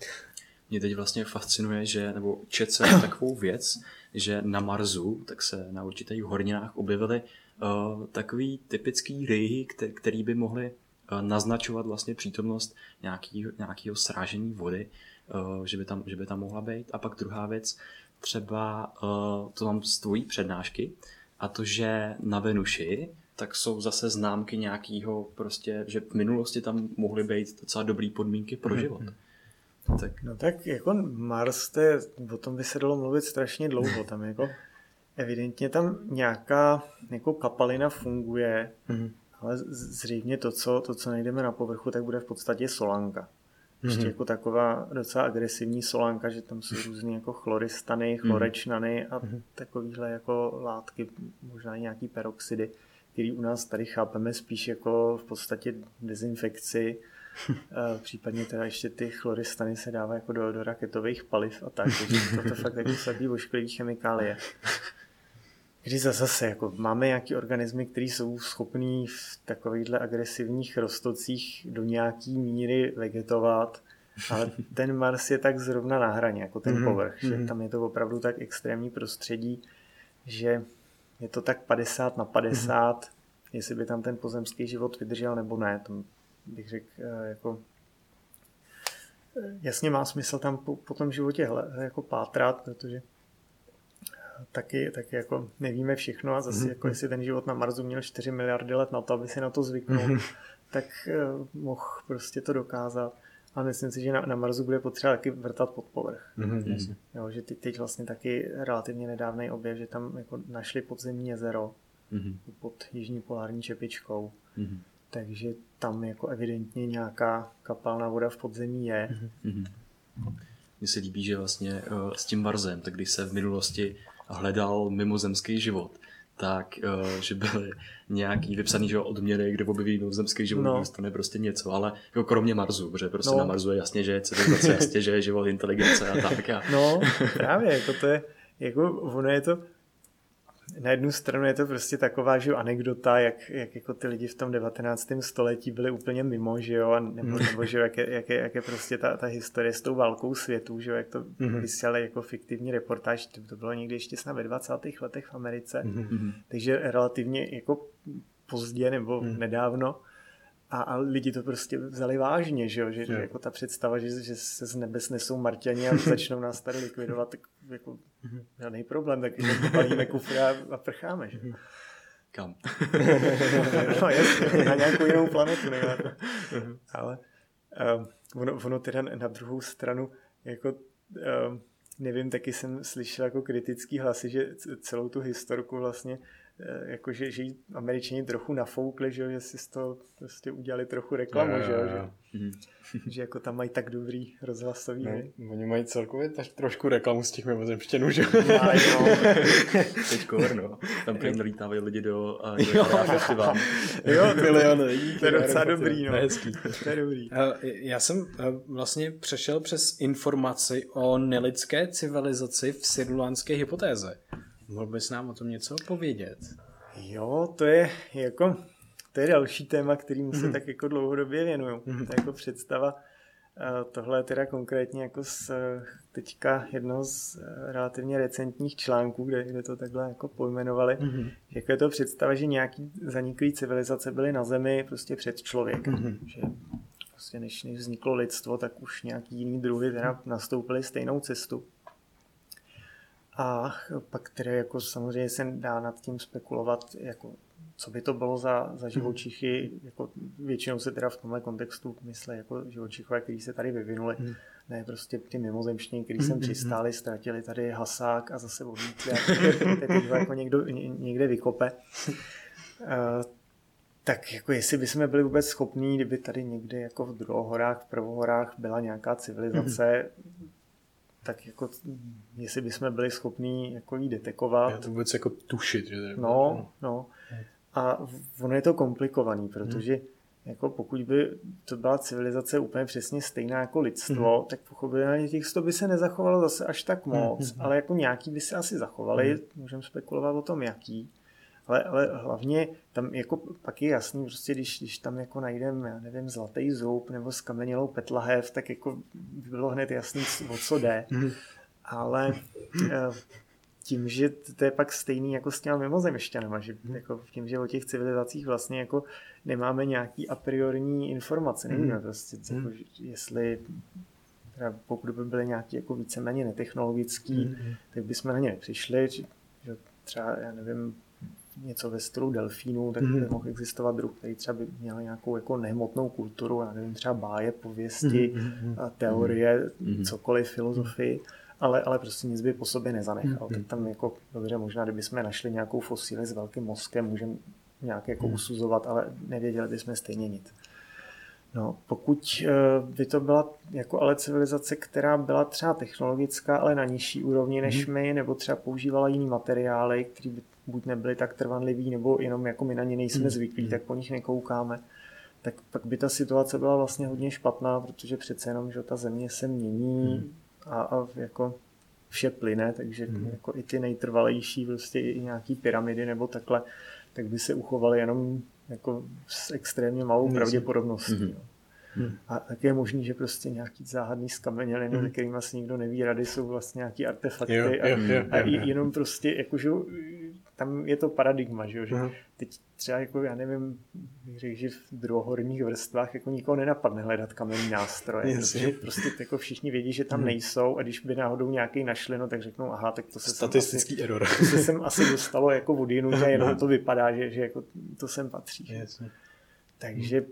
Mě teď vlastně fascinuje, že, nebo čet se *coughs* takovou věc, že na Marsu, tak se na určitých horninách objevily uh, takový typický ryhy, který, který by mohly naznačovat vlastně přítomnost nějaký, nějakého srážení vody. Eh, že by, tam, že by tam mohla být. A pak druhá věc, třeba uh, to mám z tvojí přednášky, a to, že na Venuši tak jsou zase známky nějakého prostě, že v minulosti tam mohly být docela dobré podmínky pro mhm. život. Tak. No tak jako Mars, to je, o tom by se dalo mluvit strašně dlouho. Tam jako evidentně tam nějaká jako kapalina funguje, mm-hmm. Ale zřejmě to co, to, co najdeme na povrchu, tak bude v podstatě solanka mm-hmm. jako taková docela agresivní solánka, že tam jsou různé jako chloristany, mhm. chlorečnany a mm-hmm. takovýhle jako látky, možná i nějaký peroxidy, který u nás tady chápeme spíš jako v podstatě dezinfekci, *laughs* případně teda ještě ty chloristany se dávají jako do, do raketových paliv a tak, takže to, to fakt jako sadí ošklivý chemikálie. *laughs* Když zase jako máme nějaké organismy, které jsou schopné v takovýchhle agresivních rostocích do nějaký míry vegetovat, ale *laughs* ten Mars je tak zrovna na hraně, jako ten mm-hmm. povrch, že mm-hmm. tam je to opravdu tak extrémní prostředí, že je to tak 50 na 50, mm-hmm. jestli by tam ten pozemský život vydržel nebo ne, to bych řekl eh, jako eh, jasně má smysl tam po, po tom životě hle, jako pátrat, protože taky, taky jako nevíme všechno a zase mm-hmm. jako jestli ten život na Marsu měl 4 miliardy let na to, aby si na to zvyknul, mm-hmm. tak uh, mohl prostě to dokázat. A myslím si, že na, na Marsu bude potřeba taky vrtat pod povrch. Mm-hmm. Jo, že ty, teď vlastně taky relativně nedávný objev, že tam jako našli podzemní jezero mm-hmm. pod jižní polární čepičkou. Mm-hmm. Takže tam jako evidentně nějaká kapalná voda v podzemí je. Mm-hmm. Mně se líbí, že vlastně uh, s tím Marsem, tak když se v minulosti hledal mimozemský život, tak, uh, že byly nějaký vypsaný že odměny, kde objeví mimozemský život, no. dostane prostě něco, ale jako kromě Marsu, protože prostě no. na Marsu je jasně, že je civilizace, jasně, že je život inteligence a tak. A... No, právě, jako to je, jako ono je to, na jednu stranu je to prostě taková že anekdota, jak, jak jako ty lidi v tom 19. století byli úplně mimo, že jo, a nebo, hmm. nebo že jo, jak, je, jak, je, jak je prostě ta, ta historie s tou válkou světů, že jo, jak to mm-hmm. vysílali jako fiktivní reportáž, to, to bylo někdy ještě snad ve 20. letech v Americe, mm-hmm. takže relativně jako pozdě nebo mm. nedávno, a, a lidi to prostě vzali vážně, že, jo? že, že jako ta představa, že, že se z nebes nesou Marťani a začnou nás tady likvidovat, tak jako mhm. žádný problém, tak balíme kufry a, a prcháme. Že? Kam? *laughs* no jasně, na nějakou jinou planetu. Ne? Ale um, ono, ono teda na druhou stranu, jako um, nevím, taky jsem slyšel jako kritický hlasy, že celou tu historku vlastně Eh, jakože, že jí američani trochu nafoukli, že, že si z toho prostě udělali trochu reklamu, že, že, mm. že jako tam mají tak dobrý rozhlasový. No, oni mají celkově tak trošku reklamu z těch mimozemštěnů, že? Maj, *laughs* no. *laughs* Teď kor, no. Tam prým nalítávají lidi do, a do *laughs* jo, festivalu. jo, miliony lidí. To je docela dobrý, no. Hezký. To je dobrý. Eh, já jsem eh, vlastně přešel přes informaci o nelidské civilizaci v sidulánské hypotéze. Mohl bys nám o tom něco povědět? Jo, to je jako, to je další téma, kterým se mm. tak jako dlouhodobě věnuju. Mm. To je jako představa, tohle je teda konkrétně jako z teďka jedno z eh, relativně recentních článků, kde, kde to takhle jako pojmenovali. Mm-hmm. Jako je to představa, že nějaký zaniklý civilizace byly na Zemi prostě před člověkem. Mm-hmm. Že prostě než, než vzniklo lidstvo, tak už nějaký jiný druhy teda nastoupili stejnou cestu. A pak které jako samozřejmě se dá nad tím spekulovat, jako co by to bylo za, za živočichy, jako většinou se teda v tomhle kontextu myslí jako živočichové, kteří se tady vyvinuli, hmm. ne prostě ty mimozemštění, kteří sem přistáli, ztratili tady hasák a zase odlítli a teď jako někdo, někde vykope. Uh, *laughs* tak jako jestli bychom byli vůbec schopní, kdyby tady někde jako v druhohorách, v prvohorách byla nějaká civilizace, mm-hmm. Tak jako jestli bychom byli schopní jako jí detekovat. Já to vůbec jako tušit. Že no, no, no. A ono je to komplikovaný, protože hmm. jako pokud by to byla civilizace úplně přesně stejná jako lidstvo, hmm. tak pochopitelně těch sto by se nezachovalo zase až tak moc, hmm. ale jako nějaký by se asi zachovali, hmm. můžeme spekulovat o tom jaký. Ale, ale hlavně tam jako pak je jasný, prostě když, když tam jako najdeme, já nevím, zlatý zub nebo skamenělou petlahev, tak jako by bylo hned jasný, o co jde. Mm. Ale eh, tím, že to je pak stejný jako s těma mimozemšťanama, že mm. jako tím, že o těch civilizacích vlastně jako nemáme nějaký a priorní informace, nevíme mm. prostě, mm. jako, jestli teda pokud by byly nějaký jako víceméně netechnologický, tak bychom na ně nepřišli, že třeba, já nevím, něco ve stylu delfínů, tak by mm. mohl existovat druh, který třeba by měl nějakou jako nehmotnou kulturu, já nevím, třeba báje, pověsti, mm. teorie, mm. cokoliv, filozofii, ale, ale prostě nic by po sobě nezanechal. Tak tam jako, dobře, možná kdybychom našli nějakou fosíli s velkým mozkem, můžeme nějak jako usuzovat, ale nevěděli bychom stejně nic. No, pokud eh, by to byla jako ale civilizace, která byla třeba technologická, ale na nižší úrovni než my, nebo třeba používala jiný materiály, které by buď nebyly tak trvanlivý, nebo jenom jako my na ně nejsme mm. zvyklí, tak po nich nekoukáme, tak pak by ta situace byla vlastně hodně špatná, protože přece jenom, že ta země se mění mm. a, a jako vše plyne, takže mm. jako i ty nejtrvalejší prostě i nějaký pyramidy nebo takhle, tak by se uchovaly jenom jako s extrémně malou Myslím. pravděpodobností. Mm. Hmm. A tak je možný, že prostě nějaký záhadný skameněliny, hmm. kterými asi nikdo neví rady, jsou vlastně nějaký artefakty jo, a, jo, jo, a jo, jo. jenom prostě jakože tam je to paradigma, že, že uh-huh. teď třeba jako, já nevím, řekl, že v druhohorních vrstvách jako nikoho nenapadne hledat kamenný nástroje, protože prostě jako všichni vědí, že tam uh-huh. nejsou a když by náhodou nějaký našli, no tak řeknou, aha, tak to se Statistický sem error. to se sem asi dostalo jako od a jenom to vypadá, že, že jako to sem patří. Yes. Takže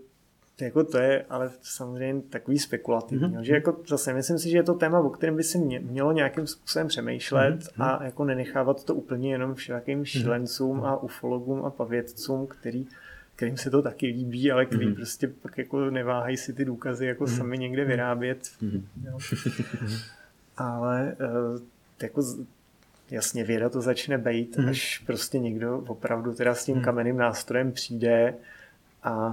jako to je ale samozřejmě takový spekulativní. Mm-hmm. Že jako zase myslím si, že je to téma, o kterém by se mělo nějakým způsobem přemýšlet mm-hmm. a jako nenechávat to úplně jenom všelakým šílencům mm-hmm. a ufologům a pavědcům, který kterým se to taky líbí, ale který mm-hmm. prostě pak jako neváhají si ty důkazy jako mm-hmm. sami někde vyrábět. Mm-hmm. Jo. *laughs* ale uh, jako jasně věda to začne bejt, mm-hmm. až prostě někdo opravdu teda s tím mm-hmm. kamenným nástrojem přijde a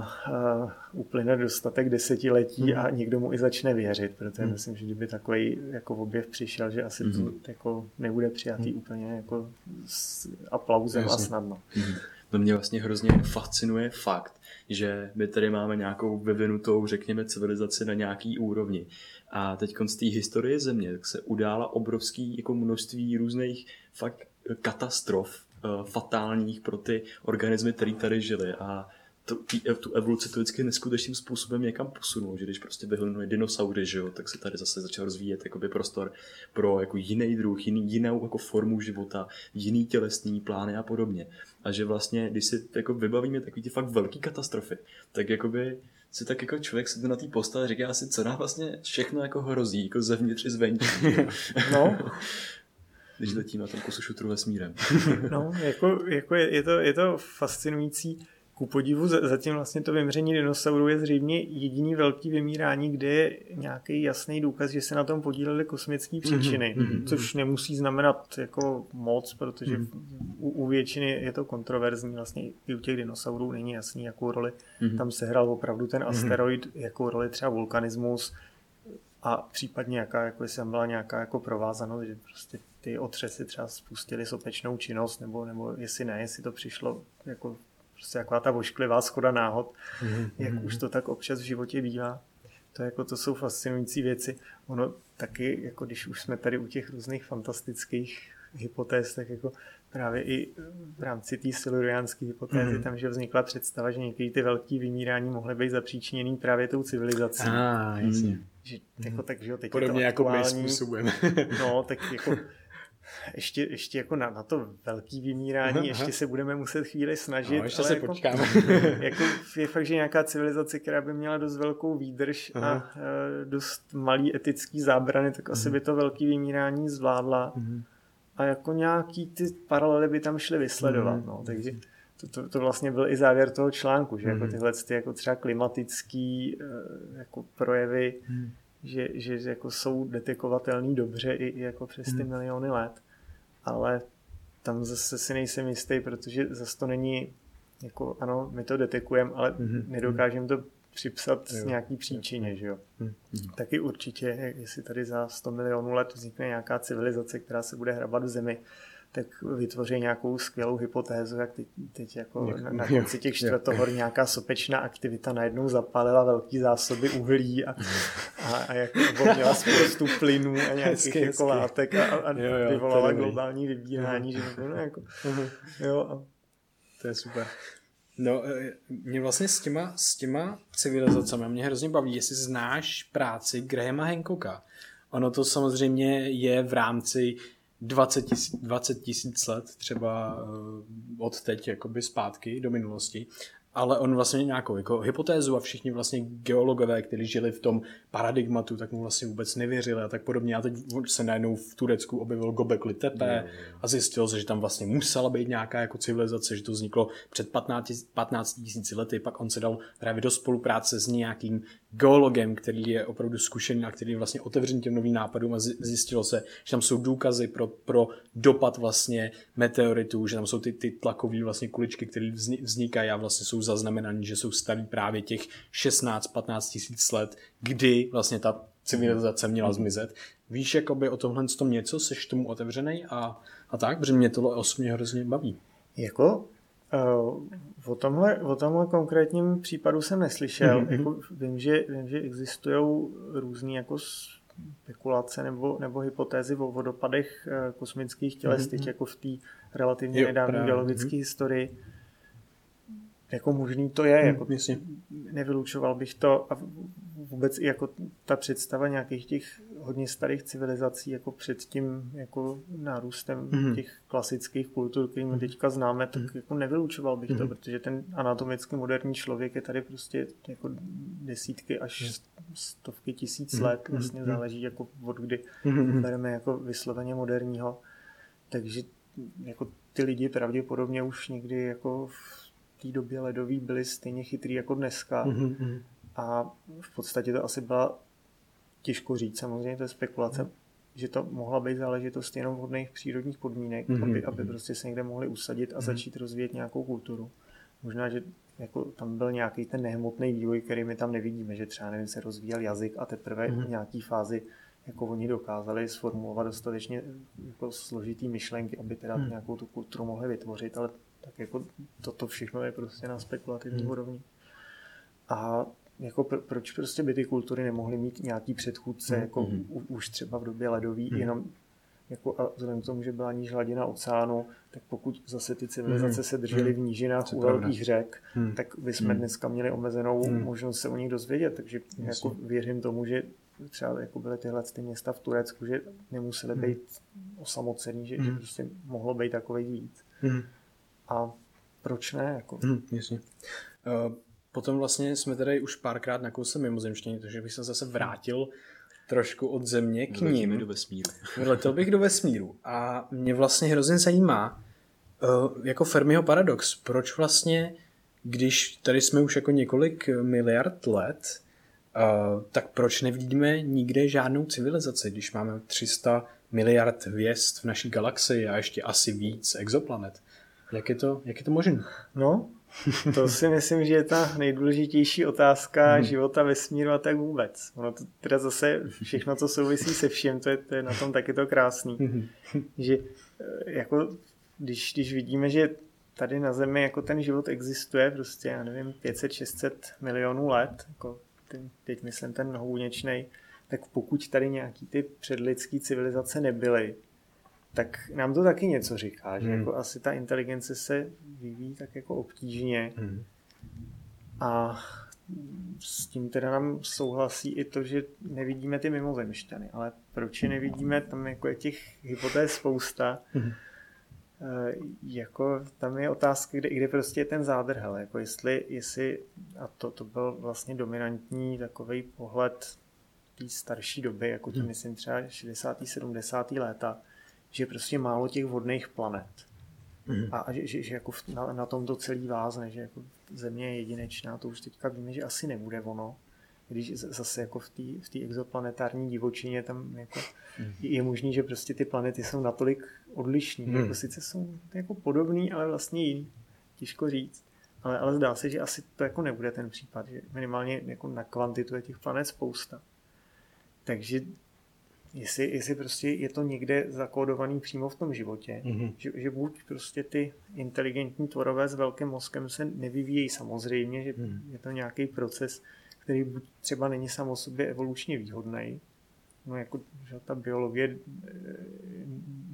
uh, uplyne dostatek desetiletí mm. a někdo mu i začne věřit, protože mm. myslím, že kdyby takový jako objev přišel, že asi mm. to mhm. jako nebude přijatý mm. úplně jako s aplauzem Jasně. a snadno. Mm. To mě vlastně hrozně fascinuje fakt, že my tady máme nějakou vyvinutou, řekněme, civilizaci na nějaký úrovni. A teď z té historie země tak se udála obrovský jako množství různých fakt katastrof uh, fatálních pro ty organismy, které tady žily. A tu, tu evoluci to vždycky neskutečným způsobem někam posunul, že když prostě vyhlnuli dinosaury, že jo, tak se tady zase začal rozvíjet jakoby prostor pro jako jiný druh, jiný, jinou jako formu života, jiný tělesný plány a podobně. A že vlastně, když si jako vybavíme takový ty fakt velký katastrofy, tak jakoby si tak jako člověk sedí na té postele a říká si, co nám vlastně všechno jako hrozí, jako zevnitř i zvenčí. *laughs* no. *laughs* když letí na tom kusu šutru vesmírem. no, jako, jako je, je, to, je to fascinující ku podivu zatím vlastně to vymření dinosaurů je zřejmě jediný velký vymírání, kde je nějaký jasný důkaz, že se na tom podílely kosmické mhm, příčiny, mm-hmm, což nemusí znamenat jako moc, protože mm-hmm. u, u většiny je to kontroverzní, vlastně i u těch dinosaurů není jasný, jakou roli mm-hmm. tam sehrál opravdu ten mhm. asteroid, mm-hmm. jakou roli třeba vulkanismus a případně jaká, jako jestli tam byla nějaká jako provázanost, že prostě ty otřesy třeba spustily sopečnou činnost, nebo, nebo jestli ne, jestli to přišlo jako prostě taková ta ošklivá schoda náhod, mm-hmm. jak mhm. už to tak občas v životě bývá. To, jako, to jsou fascinující věci. Ono taky, jako když už jsme tady u těch různých fantastických hypotéz, tak jako právě i v rámci té siluriánské hypotézy, mm-hmm. tam, že vznikla představa, že některé ty velké vymírání mohly být zapříčiněný právě tou civilizací. Ah, jasně. Že, jako, tak, že jo, teď Podobně je to jako my způsobujeme. no, tak jako ještě, ještě jako na, na to velký vymírání, aha, ještě aha. se budeme muset chvíli snažit. No, ještě ale se jako, počkáme. *laughs* jako je fakt, že nějaká civilizace, která by měla dost velkou výdrž aha. a e, dost malý etický zábrany, tak asi mhm. by to velký vymírání zvládla. Mhm. A jako nějaký ty paralely by tam šly vysledovat. Mhm. No, takže to, to, to vlastně byl i závěr toho článku, že jako tyhle ty jako třeba klimatický e, jako projevy že, že jako jsou detekovatelný dobře i, i jako přes ty miliony let ale tam zase si nejsem jistý, protože zase to není, jako ano, my to detekujeme, ale mm-hmm. nedokážeme to připsat jo. nějaký příčině, že jo. Mm-hmm. Taky určitě, jestli tady za 100 milionů let vznikne nějaká civilizace, která se bude hrabat v zemi, tak vytvoří nějakou skvělou hypotézu, jak teď, teď jako na, *laughs* na konci těch čtvrtohor nějaká sopečná aktivita najednou zapálila velký zásoby uhlí a, a, a jako měla spoustu plynů a nějakých jako látek a, a jo, jo, vyvolala globální vybírání, že no, jako, uh-huh. jo, a... To je super. No, e, mě vlastně s těma, s těma civilizacemi mě hrozně baví, jestli znáš práci Grahama Hancocka. Ono to samozřejmě je v rámci 20 tisíc, 20 tisíc let třeba eh, od teď jakoby zpátky do minulosti ale on vlastně nějakou jako hypotézu a všichni vlastně geologové, kteří žili v tom paradigmatu, tak mu vlastně vůbec nevěřili a tak podobně. A teď se najednou v Turecku objevil Gobekli Tepe a zjistilo se, že tam vlastně musela být nějaká jako civilizace, že to vzniklo před 15, 15 tisíci lety, pak on se dal právě do spolupráce s nějakým geologem, který je opravdu zkušený a který je vlastně otevřený těm novým nápadům a zjistilo se, že tam jsou důkazy pro, pro dopad vlastně meteoritů, že tam jsou ty, ty tlakové vlastně kuličky, které vznikají a vlastně jsou zaznamenaný, že jsou starý právě těch 16-15 tisíc let, kdy vlastně ta civilizace měla zmizet. Víš jakoby o tomhle tom něco, seš tomu otevřený a, a tak, protože mě tohle osobně hrozně baví. Jako uh, o, tomhle, o tomhle konkrétním případu jsem neslyšel. Mm-hmm. Jako, vím, že, vím, že existují různé jako spekulace nebo, nebo hypotézy o vodopadech uh, kosmických těles, mm-hmm. teď jako v té relativně nedávné geologické mm-hmm. historii jako možný to je, hmm, jako jasně. nevylučoval bych to a vůbec i jako ta představa nějakých těch hodně starých civilizací jako před tím jako nárůstem hmm. těch klasických kultur, který my hmm. teďka známe, tak hmm. jako nevylučoval bych hmm. to, protože ten anatomicky moderní člověk je tady prostě jako desítky až hmm. stovky tisíc hmm. let, vlastně hmm. záleží jako od kdy hmm. bereme jako vysloveně moderního, takže jako ty lidi pravděpodobně už někdy jako v té době ledový byli stejně chytrý jako dneska. Mm-hmm. A v podstatě to asi byla těžko říct, samozřejmě to je spekulace, mm-hmm. že to mohla být záležitost jenom vhodných přírodních podmínek, mm-hmm. aby, aby prostě se někde mohli usadit a mm-hmm. začít rozvíjet nějakou kulturu. Možná, že jako tam byl nějaký ten nehmotný vývoj, který my tam nevidíme, že třeba nevím, se rozvíjel jazyk a teprve mm-hmm. v nějaký fázi jako oni dokázali sformulovat dostatečně jako složitý myšlenky, aby teda mm. nějakou tu kulturu mohli vytvořit, ale tak jako toto všechno je prostě na spekulativní hmm. úrovni. A jako pr- proč prostě by ty kultury nemohly mít nějaký předchůdce, hmm. jako hmm. U, už třeba v době ledový, hmm. jenom jako a vzhledem k tomu, že byla níž hladina oceánu, tak pokud zase ty civilizace hmm. se držely v hmm. nížinách u velkých řek, hmm. tak bychom hmm. dneska měli omezenou hmm. možnost se o nich dozvědět, takže jako věřím tomu, že třeba jako byly tyhle ty města v Turecku, že nemuseli hmm. být osamocený, že, hmm. že prostě mohlo být takový víc. Hmm. A proč ne? Jako? Hmm, jasně. Uh, potom vlastně jsme tady už párkrát nakousli mimozemštění, takže bych se zase vrátil trošku od země k ním. do vesmíru. *laughs* Letěl bych do vesmíru a mě vlastně hrozně zajímá, uh, jako Fermiho paradox, proč vlastně, když tady jsme už jako několik miliard let, uh, tak proč nevidíme nikde žádnou civilizaci, když máme 300 miliard hvězd v naší galaxii a ještě asi víc exoplanet? Jak je to, jak je to možné? No, to si myslím, že je ta nejdůležitější otázka hmm. života vesmíru a tak vůbec. Ono to teda zase všechno, co souvisí se vším, to je, to je na tom taky to krásný. Hmm. že eh, jako když, když vidíme, že tady na Zemi jako ten život existuje prostě, já nevím, 500-600 milionů let, jako ten, teď myslím ten hůněčnej, tak pokud tady nějaký ty předlidský civilizace nebyly, tak nám to taky něco říká, že hmm. jako asi ta inteligence se vyvíjí tak jako obtížně. Hmm. A s tím teda nám souhlasí i to, že nevidíme ty mimozemšťany, ale proč je nevidíme, tam jako je těch hypotéz spousta. Mm-hmm. E, jako tam je otázka, kde, kde prostě je ten zádrhel, jako jestli, jestli a to, to byl vlastně dominantní takový pohled té starší doby, jako to mm. myslím třeba 60. 70. léta, že je prostě málo těch vodných planet. Mm. A, a že, že, že jako na, na tom to celý vázne, že jako země je jedinečná, to už teďka víme, že asi nebude ono. Když zase jako v té v tý exoplanetární divočině tam jako mm. je možný, že prostě ty planety jsou natolik odlišní. Mm. Jako sice jsou jako podobný, ale vlastně jiný. Těžko říct. Ale, ale zdá se, že asi to jako nebude ten případ, že minimálně jako na kvantitu je těch planet spousta. Takže jestli, jestli prostě je to někde zakódovaný přímo v tom životě, mm-hmm. že, že buď prostě ty inteligentní tvorové s velkým mozkem se nevyvíjejí samozřejmě, že mm. je to nějaký proces, který buď třeba není sám o sobě evolučně výhodný, no jako že ta biologie e,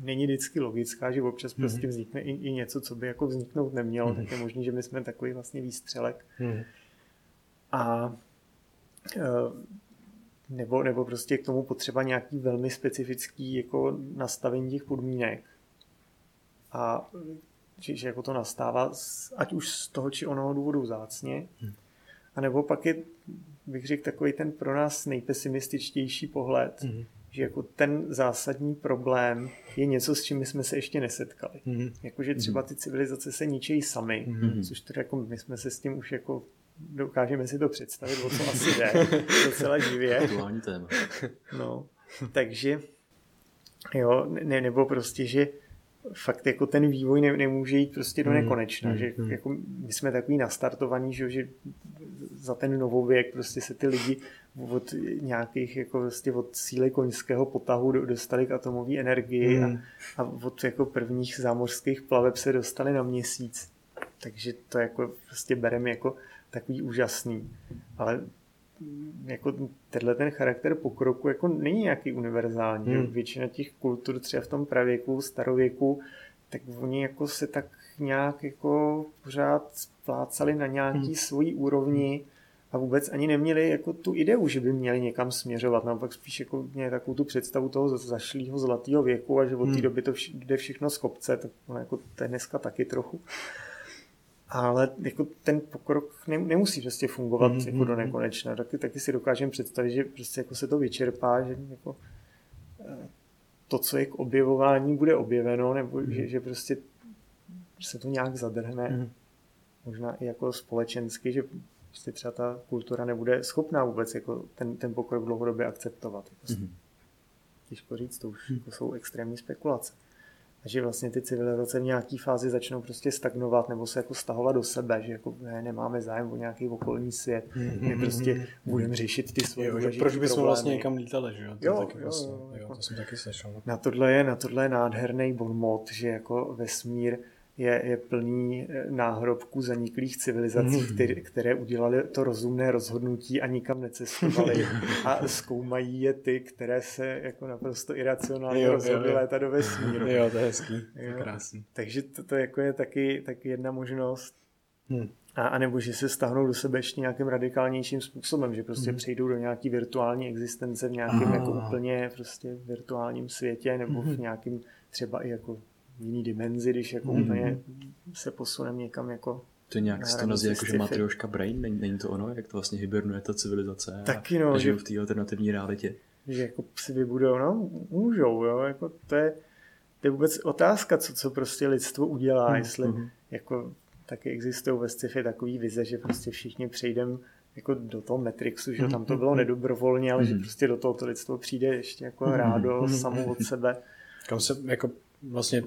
není vždycky logická, že občas mm-hmm. prostě vznikne i, i něco, co by jako vzniknout nemělo, mm-hmm. tak je možný, že my jsme takový vlastně výstřelek. Mm-hmm. A e, nebo, nebo prostě k tomu potřeba nějaký velmi specifický jako nastavení těch podmínek. A že, že jako to nastává, ať už z toho či onoho důvodu zácně, hmm. a nebo pak je, bych řekl, takový ten pro nás nejpesimističtější pohled, hmm. že jako ten zásadní problém je něco, s čím jsme se ještě nesetkali. Hmm. Jakože třeba ty civilizace se ničejí sami, hmm. což tedy jako my jsme se s tím už jako dokážeme si to představit, o co asi jde, *laughs* docela živě. Aktuální téma. No, takže jo, ne, nebo prostě, že fakt jako ten vývoj ne, nemůže jít prostě do hmm, nekonečna, mm, že mm. jako my jsme takový nastartovaní, že, že za ten novověk prostě se ty lidi od nějakých jako prostě od síly koňského potahu dostali k atomové energii mm. a, a od jako prvních zámořských plaveb se dostali na měsíc. Takže to jako prostě bereme jako takový úžasný. Ale jako tenhle ten charakter pokroku jako není nějaký univerzální. Hmm. Většina těch kultur třeba v tom pravěku, starověku, tak oni jako se tak nějak jako pořád splácali na nějaký hmm. svojí úrovni a vůbec ani neměli jako tu ideu, že by měli někam směřovat. Naopak spíš jako měli takovou tu představu toho zašlého zlatého věku a že od té hmm. doby to vš- jde všechno z kopce, tak jako to je dneska taky trochu ale jako ten pokrok ne, nemusí prostě fungovat mm-hmm. jako do nekonečna. Taky, taky si dokážeme představit, že prostě jako se to vyčerpá, že jako eh, to, co je k objevování, bude objeveno, nebo mm-hmm. že, že prostě se to nějak zadrhne. Mm-hmm. Možná i jako společensky, že prostě třeba ta kultura nebude schopná vůbec jako ten, ten pokrok dlouhodobě akceptovat. Jako mm-hmm. Těžko říct, to už mm-hmm. jako jsou extrémní spekulace že vlastně ty civilizace v nějaké fázi začnou prostě stagnovat nebo se jako stahovat do sebe, že jako ne, nemáme zájem o nějaký okolní svět, mm-hmm. my prostě budeme řešit ty svoje jo, Proč bychom vlastně někam lítali, že jo? To, jo, taky jo, vlastně, jo, jo, to jsem taky slyšel. Na tohle je, na tohle je nádherný bonmot, že jako vesmír je, je plný eh, náhrobků zaniklých civilizací, mm. které, které udělali to rozumné rozhodnutí a nikam necestovali *laughs* a zkoumají je ty, které se jako naprosto iracionálně rozhodly létat do vesmíru. Jo, to je hezký, to je krásný. Takže to, to jako je taky, taky jedna možnost. Hmm. A, a nebo že se stáhnou do sebe ještě nějakým radikálnějším způsobem, že prostě hmm. přejdou do nějaký virtuální existence v nějakém jako úplně prostě virtuálním světě nebo hmm. v nějakém třeba i jako jiný dimenzi, když jako mm. úplně se posuneme někam jako to nějak se to nazývá jako, že Matrioška Brain, není, není to ono, jak to vlastně hibernuje ta civilizace Taky no, a žijou v té alternativní realitě. Že jako si vybudou, no, můžou, jo, jako to je, to je vůbec otázka, co, co prostě lidstvo udělá, mm, jestli mm. jako taky existují ve sci-fi takový vize, že prostě všichni přejdeme jako do toho Matrixu, že mm, tam to bylo nedobrovolně, ale mm. že prostě do toho to lidstvo přijde ještě jako rádo samo od sebe. Kam se jako vlastně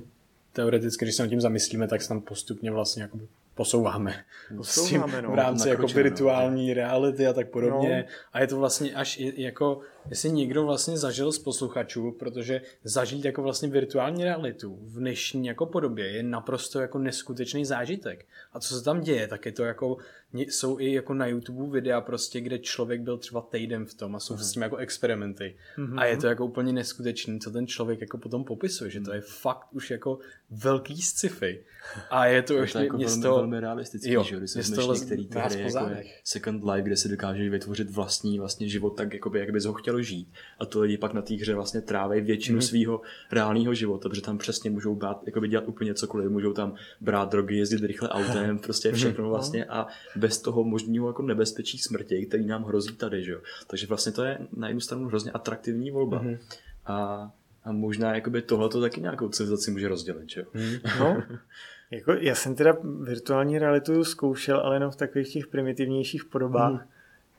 teoreticky, když se nad tím zamyslíme, tak se tam postupně vlastně jako posouváme. Posouváme, no. V rámci jako virtuální no. reality a tak podobně. No. A je to vlastně až jako, jestli někdo vlastně zažil z posluchačů, protože zažít jako vlastně virtuální realitu v dnešní jako podobě je naprosto jako neskutečný zážitek. A co se tam děje, tak je to jako, jsou i jako na YouTube videa prostě, kde člověk byl třeba týden v tom a jsou mm. s tím jako experimenty. Mm-hmm. A je to jako úplně neskutečný, co ten člověk jako potom popisuje, že to je fakt už jako velký sci-fi. A je to, to už jako město velmi realistický, jo, že když se vezmeš některý ty hry, jako je Second Life, kde si dokážeš vytvořit vlastní vlastně život tak, jakoby, jak bys ho chtěl žít. A to lidi pak na té hře vlastně tráví většinu mm-hmm. svého reálného života, protože tam přesně můžou bát, jakoby dělat úplně cokoliv, můžou tam brát drogy, jezdit rychle autem, *laughs* prostě všechno mhm. vlastně a bez toho možného jako nebezpečí smrti, který nám hrozí tady, že jo. Takže vlastně to je na jednu stranu hrozně atraktivní volba. Mm-hmm. A a možná jakoby tohle to taky nějakou civilizaci může rozdělit, že jo? Hmm. No, *laughs* jako já jsem teda virtuální realitu zkoušel, ale jenom v takových těch primitivnějších podobách. Hmm.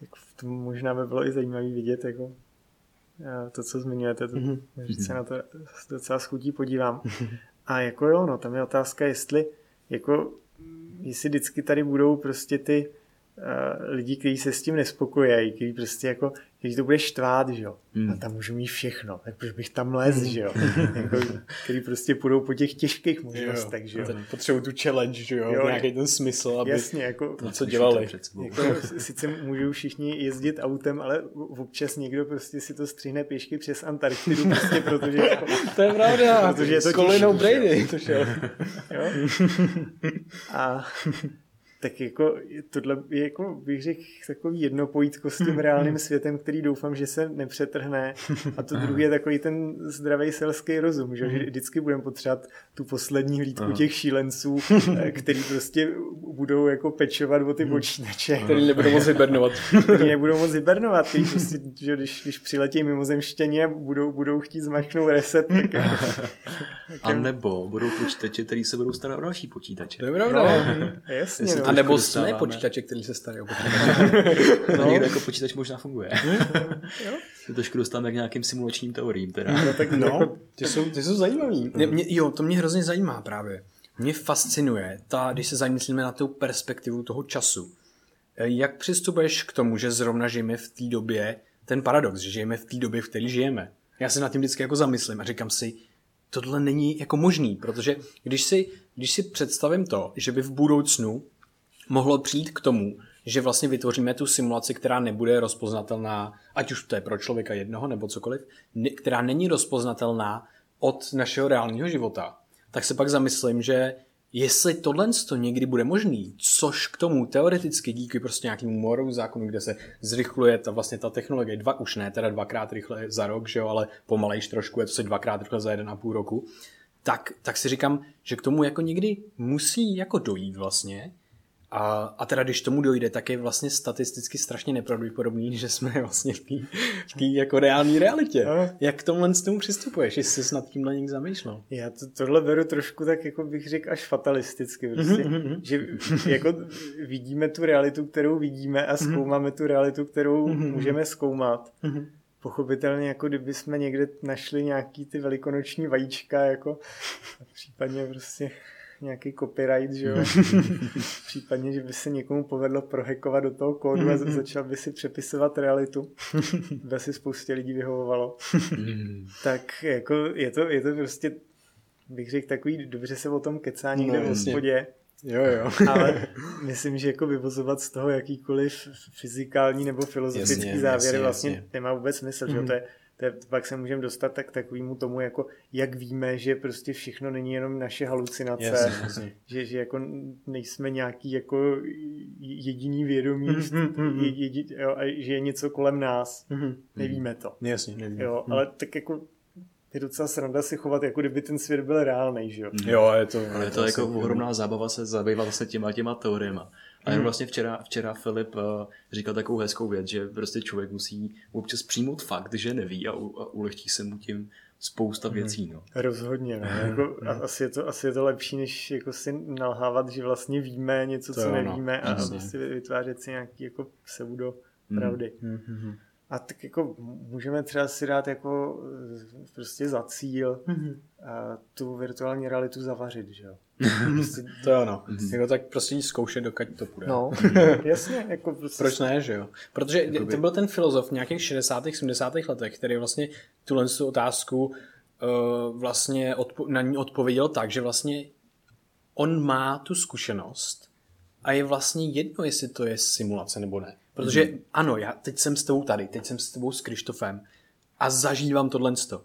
Jako to možná by bylo i zajímavé vidět, jako to, co zmiňujete, to, hmm. že se na to docela schutí podívám. A jako jo, no, tam je otázka, jestli jako jestli vždycky tady budou prostě ty uh, lidi, kteří se s tím nespokojí, kteří prostě jako když to bude štvát, že jo, hmm. a tam můžu mít všechno, tak proč bych tam lez, že jo, jako, který prostě půjdou po těch těžkých možnostech, že jo. Potřebují tu challenge, že jo, jo nějaký ten smysl, aby jasně, jako, to, co dělali. Jako, sice můžou všichni jezdit autem, ale občas někdo prostě si to střihne pěšky přes Antarktidu, prostě protože jako, *laughs* To je pravda, protože je to s Colinou Brady to šel. jo? A tak jako tohle je jako bych řekl takový jednopojítko s tím reálným světem, který doufám, že se nepřetrhne a to *laughs* druhý je takový ten zdravý selský rozum, že, že vždycky budeme potřebovat tu poslední hlídku těch šílenců, *laughs* eh, který prostě budou jako pečovat o ty počítače. Který nebudou moc hibernovat. *laughs* který nebudou moc hibernovat, který prostě, že když, když přiletí mimozemštění a budou, budou chtít zmačknout reset, tak, a nebo budou počítače, který se budou starat o další počítače. To je pravda. No, jasně, no. A nebo jsme počítače, který se starají o počítače. no. Někdo jako počítač možná funguje. to trošku dostáváme k nějakým simulačním teoriím. Teda. No, tak no, ty jsou, ty jsou zajímavý. Mě, mě, jo, to mě hrozně zajímá právě. Mě fascinuje, ta, když se zamyslíme na tu perspektivu toho času. Jak přistupuješ k tomu, že zrovna žijeme v té době, ten paradox, že žijeme v té době, v které žijeme. Já se nad tím vždycky jako zamyslím a říkám si, tohle není jako možný, protože když si, když si představím to, že by v budoucnu mohlo přijít k tomu, že vlastně vytvoříme tu simulaci, která nebude rozpoznatelná, ať už to je pro člověka jednoho nebo cokoliv, která není rozpoznatelná od našeho reálného života, tak se pak zamyslím, že jestli tohle to někdy bude možný, což k tomu teoreticky díky prostě nějakému moru zákonu, kde se zrychluje ta vlastně ta technologie, dva už ne, teda dvakrát rychle za rok, že jo, ale pomalejš trošku, je to se dvakrát rychle za jeden a půl roku, tak, tak si říkám, že k tomu jako někdy musí jako dojít vlastně, a, a teda když tomu dojde, tak je vlastně statisticky strašně nepravděpodobný, *laughs* že jsme vlastně v té jako reální realitě. No. Jak k tomhle s tomu přistupuješ, jestli jsi nad tímhle někdy zamýšlel? Já to, tohle beru trošku tak, jako bych řekl, až fatalisticky. Prostě, mm-hmm. že jako vidíme tu realitu, kterou vidíme a mhm. zkoumáme tu realitu, kterou mm-hmm. můžeme zkoumat. Mm-hmm pochopitelně, jako kdyby jsme někde našli nějaký ty velikonoční vajíčka, jako případně prostě nějaký copyright, že jo? *laughs* Případně, že by se někomu povedlo prohekovat do toho kódu a začal by si přepisovat realitu. *laughs* by si spoustě lidí vyhovovalo. tak jako je to, je to prostě, bych řekl, takový, dobře se o tom kecá někde no, v hospodě. Jo, jo. ale *laughs* myslím, že jako vyvozovat z toho jakýkoliv fyzikální nebo filozofický jasně, závěry jasně, vlastně jasně. nemá vůbec smysl, mm. že to je to je, pak se můžeme dostat tak takovému tomu, jako jak víme, že prostě všechno není jenom naše halucinace, yes, yes. Že, že jako nejsme nějaký jako jediný vědomí, mm-hmm. jedi, jo, a že je něco kolem nás, mm-hmm. nevíme to. Jasně, nevíme. Jo, mm. ale tak jako je docela sranda si chovat, jako kdyby ten svět byl reálný, že jo? Jo, je to... Ale je to, to jako ohromná zábava se zabývat se těma těma teoriema. A jen hmm. vlastně včera, včera Filip uh, říkal takovou hezkou věc, že prostě člověk musí občas přijmout fakt, že neví a, u, a ulehčí se mu tím spousta hmm. věcí. No. Rozhodně. No. Jako, asi, je to, asi je to lepší, než jako si nalhávat, že vlastně víme něco, to co nevíme no. a prostě vytvářet si nějaký jako pseudo pravdy. Hmm. Hmm. A tak jako můžeme třeba si dát jako prostě za cíl mm-hmm. a tu virtuální realitu zavařit, že jo? *laughs* Prostě, to je ono. Mm-hmm. Jako tak prostě zkoušet, dokud to půjde. No, *laughs* jasně. Jako prostě... Proč ne, že jo? Protože Jakoby... to byl ten filozof v nějakých 60. 70. letech, který vlastně tuhle otázku uh, vlastně odpo- na ní odpověděl tak, že vlastně on má tu zkušenost a je vlastně jedno, jestli to je simulace nebo ne. Protože mm. ano, já teď jsem s tebou tady, teď jsem s tebou s Krištofem a zažívám tohle. A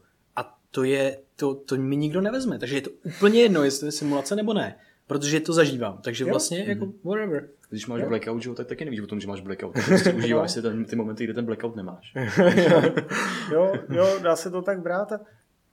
to je, to, to mi nikdo nevezme, takže je to úplně jedno, jestli to je simulace nebo ne. protože to zažívám. Takže jo. vlastně jako mhm. whatever. Když máš jo. blackout, že, tak taky nevíš o tom, že máš blackout. Prostě *laughs* užíváš si ten, ty momenty, kdy ten blackout nemáš. *laughs* jo, jo, dá se to tak brát a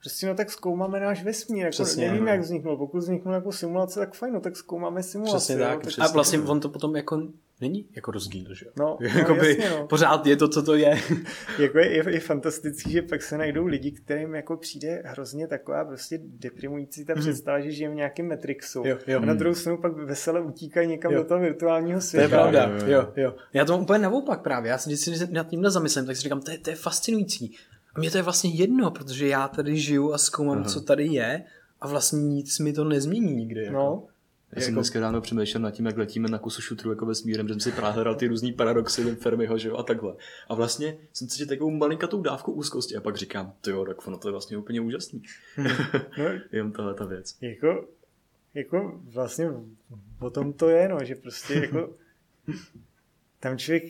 Prostě no tak zkoumáme náš vesmír, jako Přesně, nevím, jak vzniknul. Pokud vzniknul jako simulace, tak fajn, no tak zkoumáme simulaci. Přesně tak. Jo, tak a vlastně on to potom jako není jako rozdíl, že jo? No, *laughs* no jasně, no. Pořád je to, co to je. *laughs* jako je, je, je, fantastický, že pak se najdou lidi, kterým jako přijde hrozně taková prostě deprimující ta mm. představa, že žijeme v nějakém Matrixu. Jo, jo. A na druhou stranu pak vesele utíkají někam jo. do toho virtuálního světa. To je pravda, jo, jo. jo. Já to mám úplně naopak právě. Já si vždycky nad tímhle zamyslím, tak si říkám, to je, to je fascinující. A mě to je vlastně jedno, protože já tady žiju a zkoumám, Aha. co tady je a vlastně nic mi to nezmění nikdy. Jako. No. Já jsem jako... dneska ráno přemýšlel nad tím, jak letíme na kusu šutru jako vesmírem, že jsem si právě hledal ty různý paradoxy Fermiho, že jo, a takhle. A vlastně jsem cítil takovou malinkatou dávku úzkosti a pak říkám, to jo, tak ono to je vlastně úplně úžasný. *laughs* no, Jenom tahle ta věc. Jako, jako vlastně o tom to je, no, že prostě jako *laughs* tam člověk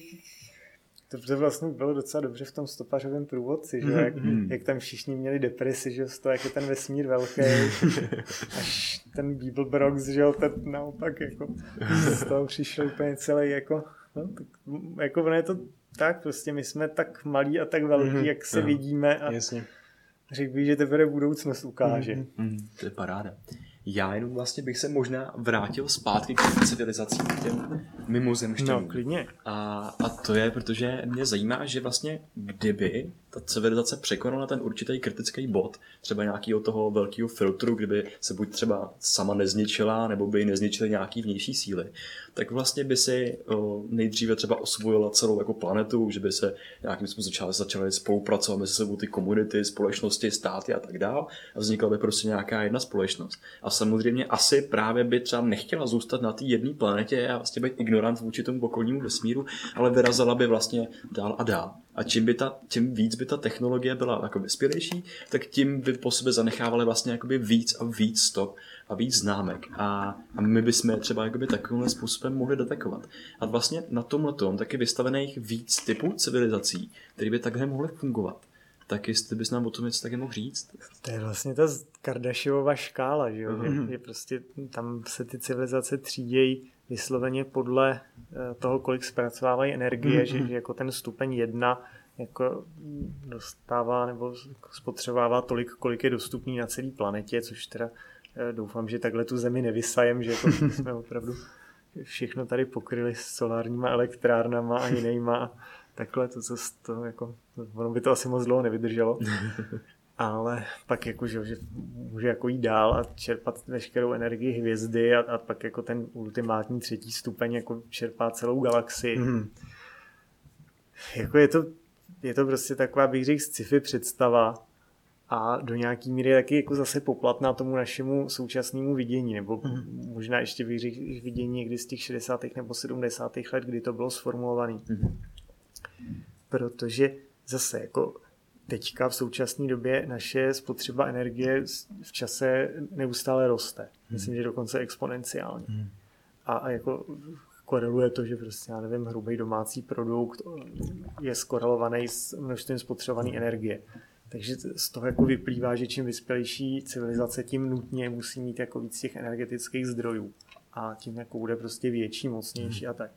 to, vlastně bylo docela dobře v tom stopařovém průvodci, že mm-hmm. jak, mhm. jak, tam všichni měli depresi, že z toho, jak je ten vesmír velký, *laughs* až ten Beeblebrox, že jo, ten naopak jako z toho přišel úplně celý jako, no, tak, jako ono je to tak, prostě my jsme tak malí a tak velký, mm-hmm. jak se no, vidíme a Jasně. řekl bych, že teprve budoucnost ukáže. Mm-hmm. To je paráda. Já jenom vlastně bych se možná vrátil zpátky k civilizacím, k těm mimozemšťanům. No, klidně. A, a to je, protože mě zajímá, že vlastně kdyby ta civilizace překonala ten určitý kritický bod, třeba nějakého toho velkého filtru, kdyby se buď třeba sama nezničila, nebo by ji nezničily nějaký vnější síly, tak vlastně by si o, nejdříve třeba osvojila celou jako planetu, že by se nějakým způsobem začaly, začaly spolupracovat mezi sebou ty komunity, společnosti, státy a tak dále a vznikla by prostě nějaká jedna společnost. A samozřejmě asi právě by třeba nechtěla zůstat na té jedné planetě a vlastně být ignorant vůči tomu okolnímu vesmíru, ale vyrazila by vlastně dál a dál. A čím, by ta, tím víc by ta technologie byla jako vyspělejší, tak tím by po sebe zanechávali vlastně jakoby víc a víc stop a víc známek. A, a my bychom je třeba jakoby takovým způsobem mohli detekovat. A vlastně na tomhle tom taky vystavených víc typů civilizací, které by takhle mohly fungovat. Tak jestli bys nám o tom něco taky mohl říct? To je vlastně ta Kardashiova škála, že jo? Uh-huh. Je, je prostě, tam se ty civilizace třídějí vysloveně podle eh, toho, kolik zpracovávají energie, mm-hmm. že, že jako ten stupeň jedna jako dostává nebo spotřebává tolik, kolik je dostupný na celé planetě, což teda eh, doufám, že takhle tu zemi nevysajem, že jako jsme opravdu všechno tady pokryli s solárníma elektrárnama a jinýma. Takhle to, co to jako, ono by to asi moc dlouho nevydrželo. *laughs* ale pak jako, že, že může jako jít dál a čerpat veškerou energii hvězdy a, a pak jako ten ultimátní třetí stupeň jako čerpá celou galaxii. Mm. Jako je to, je to prostě taková, bych řekl, sci-fi představa a do nějaký míry taky jako zase poplatná tomu našemu současnému vidění, nebo mm. možná ještě bych řekl vidění někdy z těch 60. nebo 70. let, kdy to bylo sformulované. Mm. Protože zase jako teďka v současné době naše spotřeba energie v čase neustále roste. Hmm. Myslím, že dokonce exponenciálně. Hmm. A, a jako koreluje to, že prostě, já nevím, hrubý domácí produkt je skorelovaný s množstvím spotřebované energie. Takže z toho jako vyplývá, že čím vyspělejší civilizace, tím nutně musí mít jako víc těch energetických zdrojů. A tím jako bude prostě větší, mocnější hmm. a tak.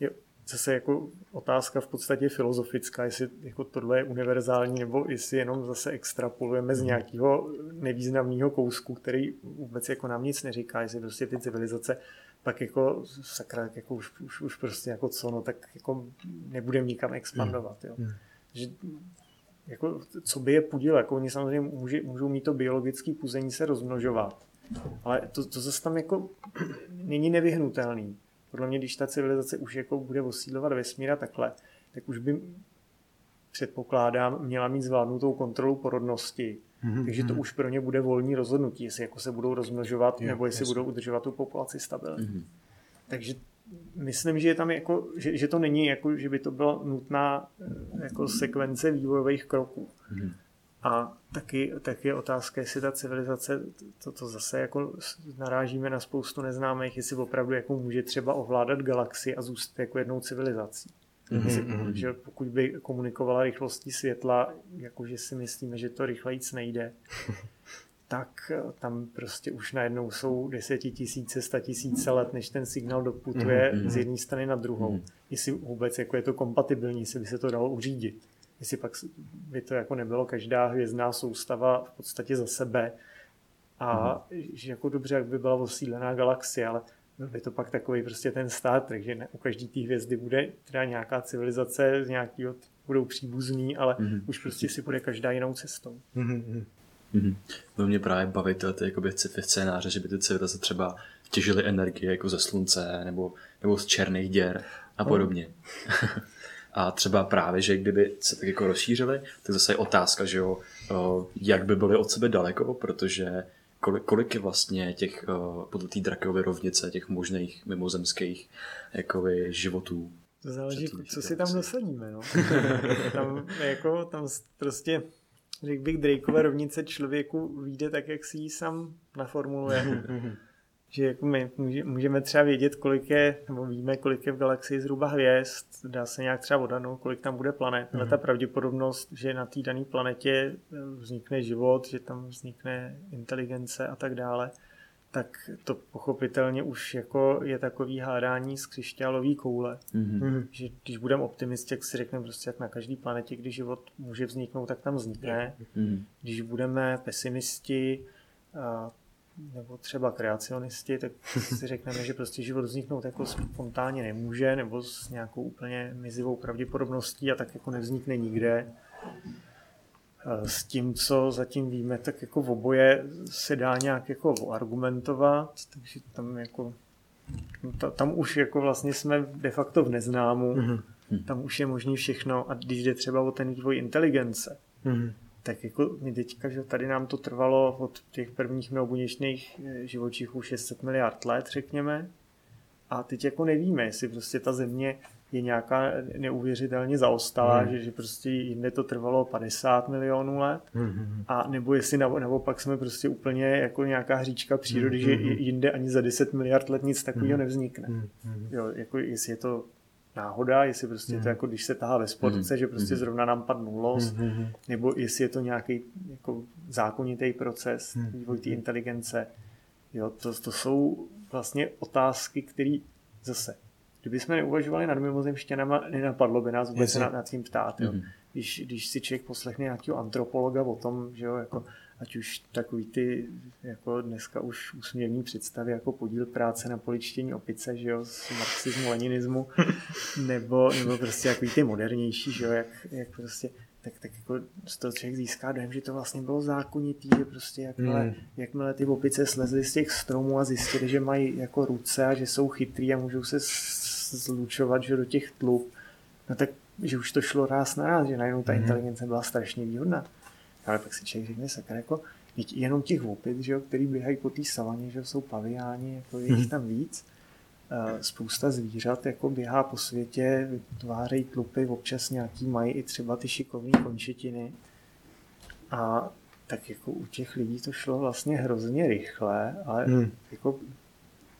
Je zase jako otázka v podstatě filozofická, jestli jako tohle je univerzální, nebo jestli jenom zase extrapolujeme z hmm. nějakého nevýznamného kousku, který vůbec jako nám nic neříká, jestli prostě ty civilizace pak jako sakra, jako už, už, už prostě jako co, no tak jako nebudeme nikam expandovat, jo. Hmm. Že, jako, co by je pudil, jako oni samozřejmě může, můžou mít to biologické puzení se rozmnožovat, ale to, to zase tam jako *clears throat* není nevyhnutelný podle mě, když ta civilizace už jako bude osídlovat vesmíra takhle, tak už by předpokládám, měla mít zvládnutou kontrolu porodnosti. Mm-hmm. Takže to mhm. už pro ně bude volní rozhodnutí, jestli jako se budou rozmnožovat, jo, nebo jestli jasný. budou udržovat tu populaci stabilně. Mm-hmm. Takže myslím, že je tam jako, že, že to není jako, že by to byla nutná eh, jako sekvence vývojových kroků. Mm-hmm. A taky, taky je otázka, jestli ta civilizace, to, to zase jako narážíme na spoustu neznámých, jestli opravdu jako může třeba ovládat galaxii a zůstat jako jednou civilizací. Mm-hmm. Že pokud by komunikovala rychlostí světla, jakože si myslíme, že to rychlejíc nejde, *laughs* tak eh, tam prostě už najednou jsou desetitisíce, statisíce let, než ten signál doputuje mm-hmm. z jedné strany na druhou. Mm-hmm. Jestli vůbec jako je to kompatibilní, jestli by se to dalo uřídit. Jestli pak by to jako nebylo každá hvězdná soustava v podstatě za sebe a mm-hmm. že jako dobře, jak by byla osídlená galaxie, ale byl by to pak takový prostě ten Star Trek, že ne, u každý té hvězdy bude teda nějaká civilizace z nějakého budou příbuzní, ale mm-hmm. už prostě si bude každá jinou cestou. Mm-hmm. Mm-hmm. To mě právě baví ty, ty jakoby sci-fi scénáře, že by ty civilizace třeba těžily energie jako ze slunce nebo, nebo z černých děr a podobně. *laughs* a třeba právě, že kdyby se tak jako rozšířili, tak zase je otázka, že jo, jak by byly od sebe daleko, protože kolik, kolik je vlastně těch, podle té drakovy rovnice, těch možných mimozemských jakoby, životů. To záleží, co si tam dosadíme, no. *laughs* tam, jako, tam prostě řekl bych, Drakeové rovnice člověku vyjde tak, jak si ji sám naformuluje. *laughs* že jako my můžeme třeba vědět, kolik je, nebo víme, kolik je v galaxii zhruba hvězd, dá se nějak třeba odhadnout, kolik tam bude planet, ale ta mhm. pravděpodobnost, že na té dané planetě vznikne život, že tam vznikne inteligence a tak dále, tak to pochopitelně už jako je takový hádání z křišťálové koule. Mm-hmm. Že když budeme optimisti, jak si řekneme prostě, jak na každé planetě, kdy život může vzniknout, tak tam vznikne. Mm-hmm. Když budeme pesimisti, a, nebo třeba kreacionisti, tak si řekneme, že prostě život vzniknout jako spontánně nemůže, nebo s nějakou úplně mizivou pravděpodobností a tak jako nevznikne nikde s tím, co zatím víme, tak jako v oboje se dá nějak jako argumentovat, takže tam jako tam už jako vlastně jsme de facto v neznámu, mm-hmm. tam už je možný všechno a když jde třeba o ten vývoj inteligence, mm-hmm. Tak jako my teďka, že tady nám to trvalo od těch prvních mnohobuněčných eh, živočichů 600 miliard let, řekněme, a teď jako nevíme, jestli prostě ta země je nějaká neuvěřitelně zaostalá, hmm. že, že prostě jinde to trvalo 50 milionů let, hmm. a nebo jestli naopak jsme prostě úplně jako nějaká hříčka přírody, hmm. že jinde ani za 10 miliard let nic takového hmm. nevznikne. Hmm. Jo, jako jestli je to náhoda, jestli prostě hmm. to jako když se tahá ve sportce, hmm. že prostě zrovna nám padnul los, hmm. nebo jestli je to nějaký jako zákonitý proces hmm. vývoj té inteligence. Jo, to, to jsou vlastně otázky, které zase Kdyby jsme neuvažovali nad mimozemštěnama, nenapadlo by nás vůbec nad, nad tím ptát. Jo. Mm-hmm. Když, když si člověk poslechne nějakého antropologa o tom, že jo, jako, ať už takový ty jako dneska už úsměvní představy jako podíl práce na poličtění opice, že jo, z marxismu, leninismu, *laughs* nebo, nebo prostě takový ty modernější, že jo, jak, jak prostě tak, tak jako z toho člověk získá dojem, že to vlastně bylo zákonitý, že prostě jakmile, mm. jakmile ty opice slezly z těch stromů a zjistili, že mají jako ruce a že jsou chytrý a můžou se zlučovat že do těch tlub, no tak, že už to šlo ráz na ráz, že najednou ta mm. inteligence byla strašně výhodná. Ale pak si člověk řekne, sakra, jako jenom těch opit, že jo, který běhají po té savaně, že jsou paviáni, jako je jich mhm. tam víc, Eh, spousta zvířat jako běhá po světě, vytvářejí tlupy, občas nějaký mají i třeba ty šikovné končetiny. A tak jako u těch lidí to šlo vlastně hrozně rychle, ale hmm. jako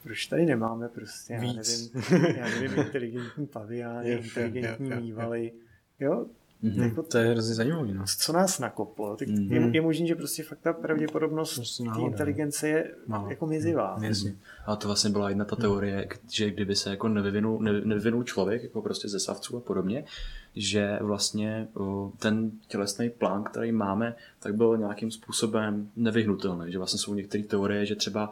proč tady nemáme prostě, já Víc. nevím, já nevím, *laughs* inteligentní paviány, inteligentní mývaly. Jo, Mm-hmm. Jako, to je hrozně zajímavé. No. Co nás nakoplo? Tak mm-hmm. je, je možné, že prostě fakt ta pravděpodobnost prostě té inteligence je Málo. jako mizivá. Mm, jasně. A to vlastně byla jedna ta teorie, že kdyby se jako nevyvinul, nevyvinul člověk, jako prostě ze savců a podobně, že vlastně ten tělesný plán, který máme, tak byl nějakým způsobem nevyhnutelný. Že vlastně jsou některé teorie, že třeba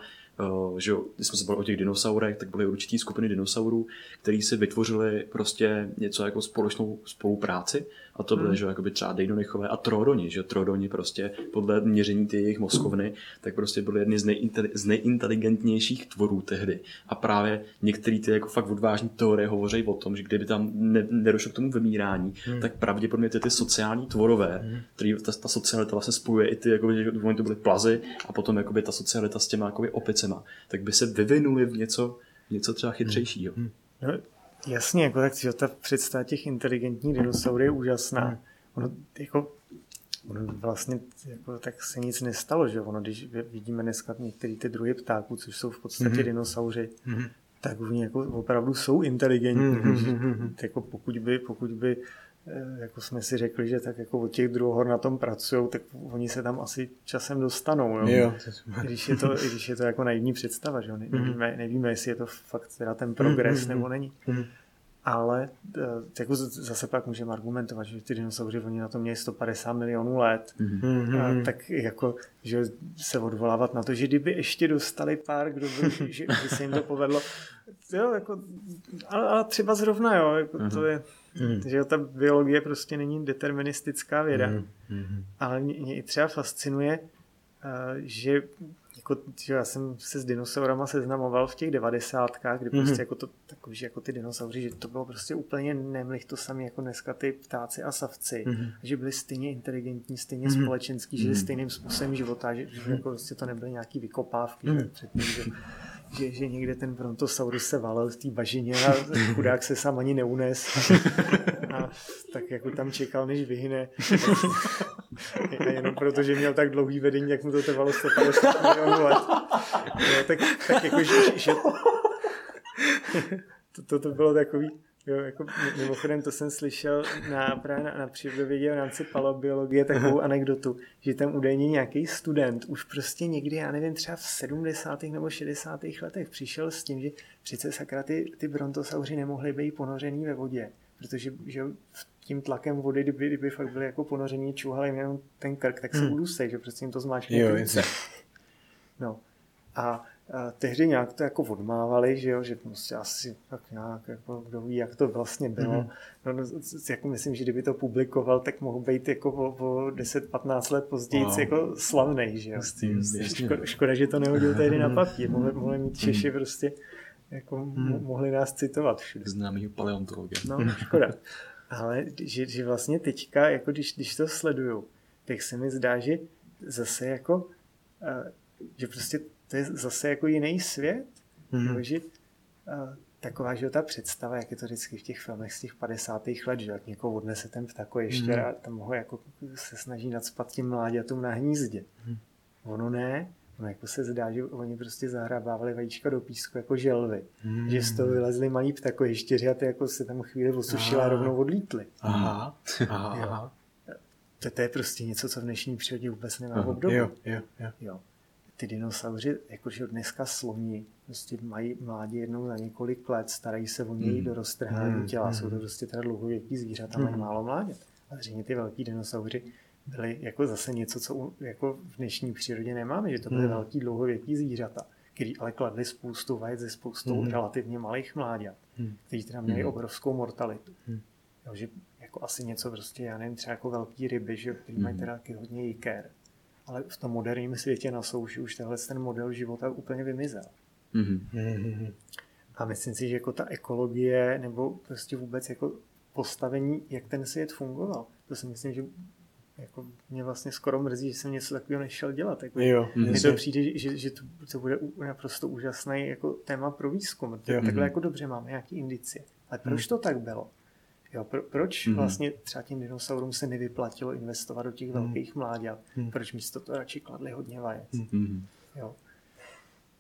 že když jsme se bavili o těch dinosaurech, tak byly určitý skupiny dinosaurů, které si vytvořili prostě něco jako společnou spolupráci a to byly, hmm. že jakoby třeba Dejdonichové a Trodoni, že Trodoni prostě podle měření ty jejich mozkovny, tak prostě byly jedny z, nejinteli- z nejinteligentnějších tvorů tehdy. A právě některé ty jako fakt odvážní teorie hovoří o tom, že kdyby tam ne- nedošlo k tomu vymírání, hmm. tak pravděpodobně ty, ty sociální tvorové, hmm. který ta, ta socialita vlastně spojuje i ty, jako, že oni to byly plazy a potom jakoby ta socialita s těma jakoby opicema, tak by se vyvinuli v něco, něco třeba chytřejšího. Hmm. No, Jasně, jako tak že ta představa těch inteligentních dinosaurů je úžasná. Hmm. Ono, jako, ono vlastně jako, tak se nic nestalo, že ono, když vidíme dneska některé ty druhy ptáků, což jsou v podstatě hmm. dinosauři, hmm. tak oni jako opravdu jsou inteligentní. Hmm. Jako pokud by, pokud by jako jsme si řekli, že tak jako od těch druhohor na tom pracují, tak oni se tam asi časem dostanou. Jo? Jo. Když, je to, když je to jako naivní představa, že jo? Ne- nevíme, nevíme, jestli je to fakt teda ten progres nebo není. Ale eh, jako zase pak můžeme argumentovat, že ty dinosauři, oni na to měli 150 milionů let, a tak jako, že se odvolávat na to, že kdyby ještě dostali pár, kdo by, že by se jim to povedlo, jo, jako, ale, ale třeba zrovna, jo, jako to je, že jo, ta biologie prostě není deterministická věda, ale mě, mě i třeba fascinuje, eh, že jako, že já jsem se s dinosaurama seznamoval v těch devadesátkách, kdy prostě jako to takový, že jako ty dinosauři, že to bylo prostě úplně nemlich to samé jako dneska ty ptáci a savci, že byli stejně inteligentní, stejně společenský, žili stejným způsobem života, že, že jako prostě to nebyly nějaký vykopávky, že, předtím, že, že, že někde ten brontosaurus se valil v té bažině a chudák se sám ani neunes. A tak jako tam čekal, než vyhne. A jenom proto, že měl tak dlouhý vedení, jak mu to trvalo 150 milionů let. Jo, tak, tak jako, že, že to, to, to bylo takový, jo, jako mimochodem to jsem slyšel na, právě na, na přírodovědě v rámci paleobiologie takovou anekdotu, že tam údajně nějaký student už prostě někdy, já nevím, třeba v 70. nebo 60. letech přišel s tím, že přece sakra ty, ty brontosauři nemohly být ponořený ve vodě, protože že tím tlakem vody, kdyby, kdyby fakt byli jako ponoření, čuhali jenom ten krk, tak se hmm. udusej, že prostě jim to zmáčkne. Jo. No. A tehdy nějak to jako odmávali, že jo, že prostě asi tak nějak, jako kdo ví, jak to vlastně bylo. Mm-hmm. No, no, jako myslím, že kdyby to publikoval, tak mohl být jako o, o 10-15 let později Wow. jako slavnej, že jo. Hustý, hustý. Škoda, škoda, že to nehodil tehdy na *laughs* papír. Mohli, mohli mít Češi prostě, jako mo- mohli nás citovat všude. Známýho paleontologa. No, škoda. *laughs* Ale že, že vlastně teďka, jako když, když to sleduju, tak se mi zdá, že zase jako, eh, že prostě to je zase jako jiný svět. Mm. Že eh, taková, že ta představa, jak je to vždycky v těch filmech z těch 50. let, že jak někoho odnese ten ptako ještě mm. a tam ho jako se snaží nadspat tím mláďatům na hnízdě. Mm. Ono ne, ono jako se zdá, že oni prostě zahrabávali vajíčka do písku jako želvy. Mm. Že z toho vylezli malí ptako ještěři a ty jako se tam chvíli osušila a rovnou odlítli. Aha, *laughs* aha, aha. To, to je prostě něco, co v dnešní přírodě vůbec nemá obdobu. Jo, jo, jo. Jo. Ty dinosauři, jakože dneska sloni, prostě mají mládě jednou za několik let, starají se o něj do roztrhání těla. Jsou to prostě teda dlouhověký zvířata, mají málo mládět. A zřejmě ty velký dinosauři byly jako zase něco, co u- jako v dnešní přírodě nemáme, že to byly velký dlouhověký zvířata, který ale kladly spoustu vajec ze spoustou relativně malých mláďat, kteří teda měli obrovskou mortalitu. Jo, že jako asi něco prostě, já nevím, třeba jako velký ryby, že, který mají teda taky hodně jiker. Ale v tom moderním světě na souši už tenhle ten model života úplně vymizel. Mhm. A myslím si, že jako ta ekologie nebo prostě vůbec jako postavení, jak ten svět fungoval, to si myslím, že jako mě vlastně skoro mrzí, že jsem něco takového nešel dělat. Jako, Jo, mně to přijde, že, že to, to bude naprosto úžasný jako téma pro výzkum. Jo. Jo. Takhle jako dobře máme nějaký indicie. Ale proč to tak bylo? Jo, pro, proč vlastně třeba těm dinosaurům se nevyplatilo investovat do těch velkých mláďat? Proč místo toho radši kladli hodně vajec? Mhm. Jo.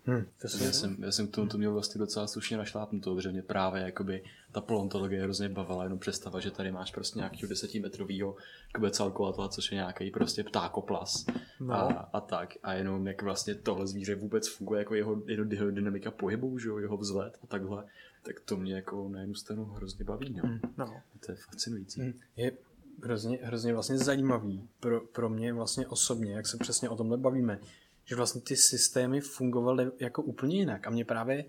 Hm, to. Já jsem, já jsem k tomu to měl vlastně docela slušně našlápnuto, protože mě právě jakoby ta paleontologie hrozně bavila, jenom představa, že tady máš prostě nějakého desetimetrového Quetzalcoatla, což je nějaký prostě ptákoplas No. a, a, tak. A jenom jak vlastně tohle zvíře vůbec funguje, jako jeho, jeho, jeho dynamika pohybu, že jo, jeho vzhled a takhle, tak to mě jako na jednu stranu hrozně baví, no. No. To je fascinující. Hm, Je hrozně, hrozně vlastně zajímavý pro, pro mě vlastně osobně, jak se přesně o tomhle bavíme, že vlastně ty systémy fungovaly jako úplně jinak a mně právě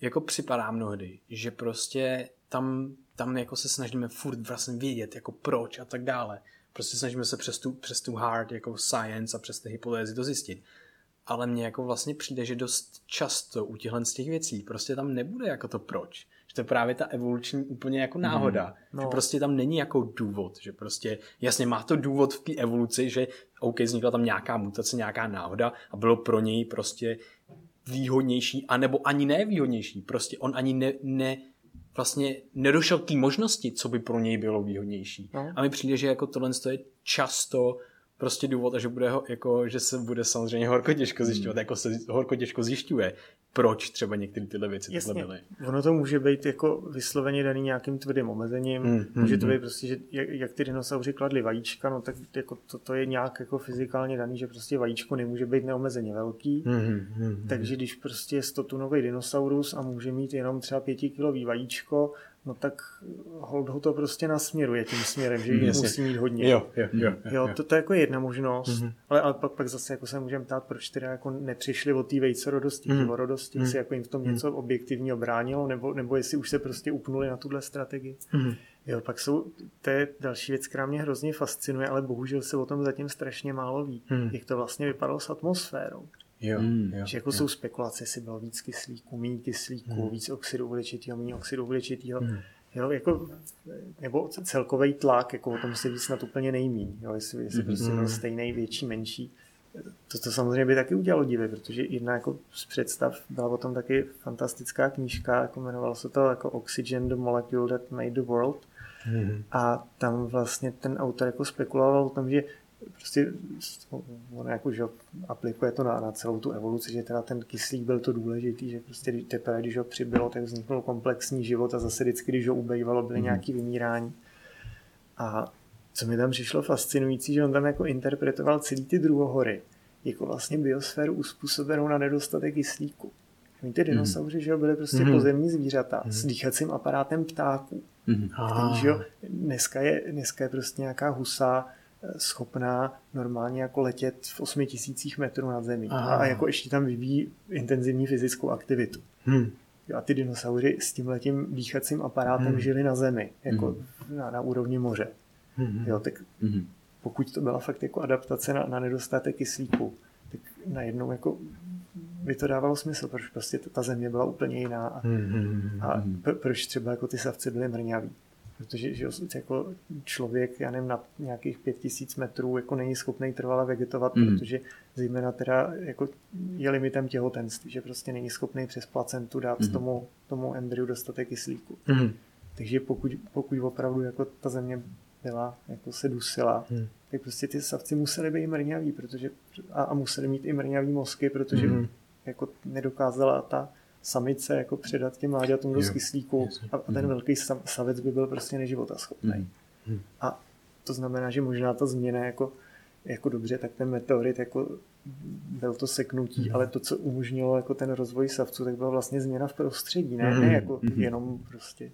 jako připadá mnohdy, že prostě tam, tam jako se snažíme furt vlastně vědět, jako proč a tak dále. Prostě snažíme se přes tu, přes tu hard jako science a přes ty hypotézy to zjistit. Ale mně jako vlastně přijde, že dost často u těchhle z těch věcí prostě tam nebude jako to proč. Že to je právě ta evoluční úplně jako náhoda. No. Že prostě tam není jako důvod, že prostě jasně má to důvod v té evoluci, že OK, vznikla tam nějaká mutace, nějaká náhoda a bylo pro něj prostě výhodnější, anebo ani nevýhodnější. Prostě on ani ne, ne vlastně nedošel k té možnosti, co by pro něj bylo výhodnější. No. A mi přijde, že jako tohle je často prostě důvod a že, bude ho, jako, že se bude samozřejmě horko těžko zjišťovat, jako se horko těžko zjišťuje, proč třeba některé tyhle věci Jasně. byly. Ono to může být jako vysloveně daný nějakým tvrdým omezením. Hmm, Mm, hmm, může to hmm. být prostě, že jak, jak ty dinosauři kladli vajíčka, no tak jako to, to je nějak jako fyzikálně daný, že prostě vajíčko nemůže být neomezeně velký. Hmm, hmm, hmm. Takže když prostě je 100 tunový dinosaurus a může mít jenom třeba pětikilový vajíčko, no tak hold ho to prostě nasměruje tím směrem, že jich musí mít hodně. Jo, jo, jo. Jo, to, to je jako jedna možnost, Mhm. mm-hmm. ale, ale pak, pak zase jako se můžeme ptát, proč teda jako nepřišli od té vejcorodosti, Mhm. mm-hmm. jestli Mhm. jako jim v tom něco objektivního bránilo, nebo, nebo jestli už se prostě upnuli na tuhle strategii. Mhm. Jo, pak jsou, to je další věc, která mě hrozně fascinuje, ale bohužel se o tom zatím strašně málo ví, Mhm. jak to vlastně vypadalo s atmosférou. Jo, Hmm. jo, Že jako jo. jsou spekulace, jestli bylo víc kyslíku, méně kyslíku, Mhm. víc oxidu uhličitého, méně oxidu uhličitého. Mhm. Jo, jako, nebo celkový tlak, jako o tom se ví snad úplně nejmíň, jo, jestli, jestli Mhm. prostě byl stejný, větší, menší. To, to samozřejmě by taky udělalo divy, protože jedna jako z představ byla o tom taky fantastická knížka, jako jmenovalo se to jako Oxygen, the Molecule That Made the World. Mhm. A tam vlastně ten autor jako spekuloval o tom, že prostě on jako, že aplikuje to na, na celou tu evoluci, že teda ten kyslík byl to důležitý, že prostě teprve, když ho přibylo, tak vzniknul komplexní život a zase vždycky, když ho ubejvalo, byly Mhm. nějaký vymírání. A co mi tam přišlo fascinující, že on tam jako interpretoval celý ty druhohory jako vlastně biosféru uspůsobenou na nedostatek kyslíku. Víte, dinosauři, že jo, byly prostě Mhm. pozemní zvířata s dýchacím aparátem ptáků Mhm. který, že jo, dneska je, dneska je prostě nějaká husa schopná normálně jako letět v 8000 metrů nad zemí a, Aha. a jako ještě tam vyvíjí intenzivní fyzickou aktivitu. Hmm. Jo, a ty dinosauři s tím letím dýchacím aparátem Hmm. žili na zemi, jako na, na úrovni moře. Hmm. Jo, tak Mhm. pokud to byla fakt jako adaptace na, na nedostatek kyslíku, tak najednou jako by to dávalo smysl, proč prostě ta země byla úplně jiná a Hmm. a pr- proč třeba jako ty savci byly mrňaví? Protože že jako člověk, já nevím, na nějakých pět tisíc metrů jako není schopný trvale vegetovat, Mhm. protože zejména teda jako je limitem těhotenství, že prostě není schopný přes placentu dát Mhm. tomu, tomu embryu dostatek kyslíku. Hmm. Takže pokud, pokud opravdu jako ta země byla, jako se dusila, Mhm. tak prostě ty savci museli být mrňaví, protože, a, a museli mít i mrňavý mozky, protože Mhm. jako nedokázala ta samice jako předat těm mláďatům Jo, kyslíku a, a ten velký sa- savec by byl prostě neživotaschopný. Mhm. Mhm. A to znamená, že možná ta změna jako, jako dobře, tak ten meteorit jako byl to seknutí, Mhm. ale to, co umožnilo jako ten rozvoj savců, tak byla vlastně změna v prostředí, ne, Mhm. ne jako Mhm. jenom prostě.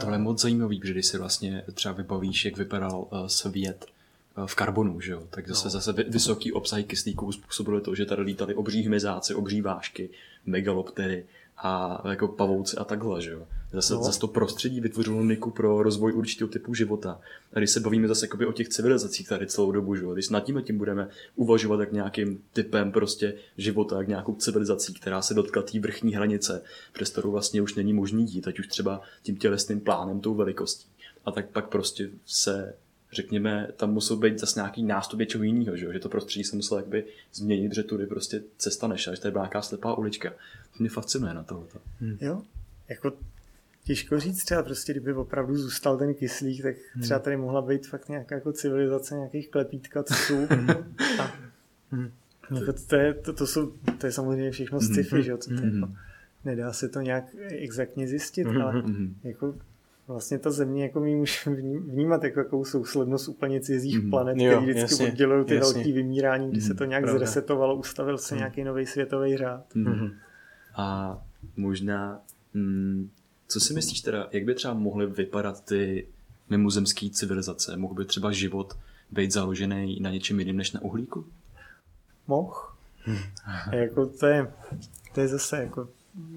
Tohle je moc zajímavý, protože když si vlastně třeba vybavíš, jak vypadal uh, svět uh, v karbonu, že jo? tak zase, No. zase vy- vysoký obsah kyslíku způsobilo to, že tady lítali obří hmyzáci, obří vášky, megaloptery a jako pavouci a takhle, že jo. Zase, No. zase to prostředí vytvořilo niku pro rozvoj určitého typu života. A když se bavíme zase o těch civilizacích tady celou dobu, že jo, když nad tím tím budeme uvažovat jak nějakým typem prostě života, jak nějakou civilizací, která se dotkla té vrchní hranice, přes kterou vlastně už není možný jít, ať už třeba tím tělesným plánem, tou velikostí. A tak pak prostě se řekněme, tam musel být zase nějaký nástup něčeho jiného, že, jo? že to prostředí se muselo jakby změnit, že tudy prostě cesta nešla, že to byla nějaká slepá ulička. To mě fascinuje na tohleto. Jo, jako těžko říct třeba prostě, kdyby opravdu zůstal ten kyslík, tak třeba tady mohla být fakt nějaká jako civilizace nějakých klepítkaců. a *laughs* jako to, je, to, to, jsou, to je samozřejmě všechno sci-fi, že jo, co to jako, nedá se to nějak exaktně zjistit, ale jako vlastně ta země jako my můžeme vní- vnímat jako jakou souslednost úplně cizích Mhm. planet, Jo, které vždycky jasně, oddělují ty jasně. velké vymírání, kdy se to nějak pravda. zresetovalo, ustavil se nějaký nový světový řád. Mhm. A možná, mm, co si myslíš teda, jak by třeba mohly vypadat ty mimozemské civilizace? Mohl by třeba život být založený na něčem jiném než na uhlíku? moh. *laughs* A jako to je, to je zase jako,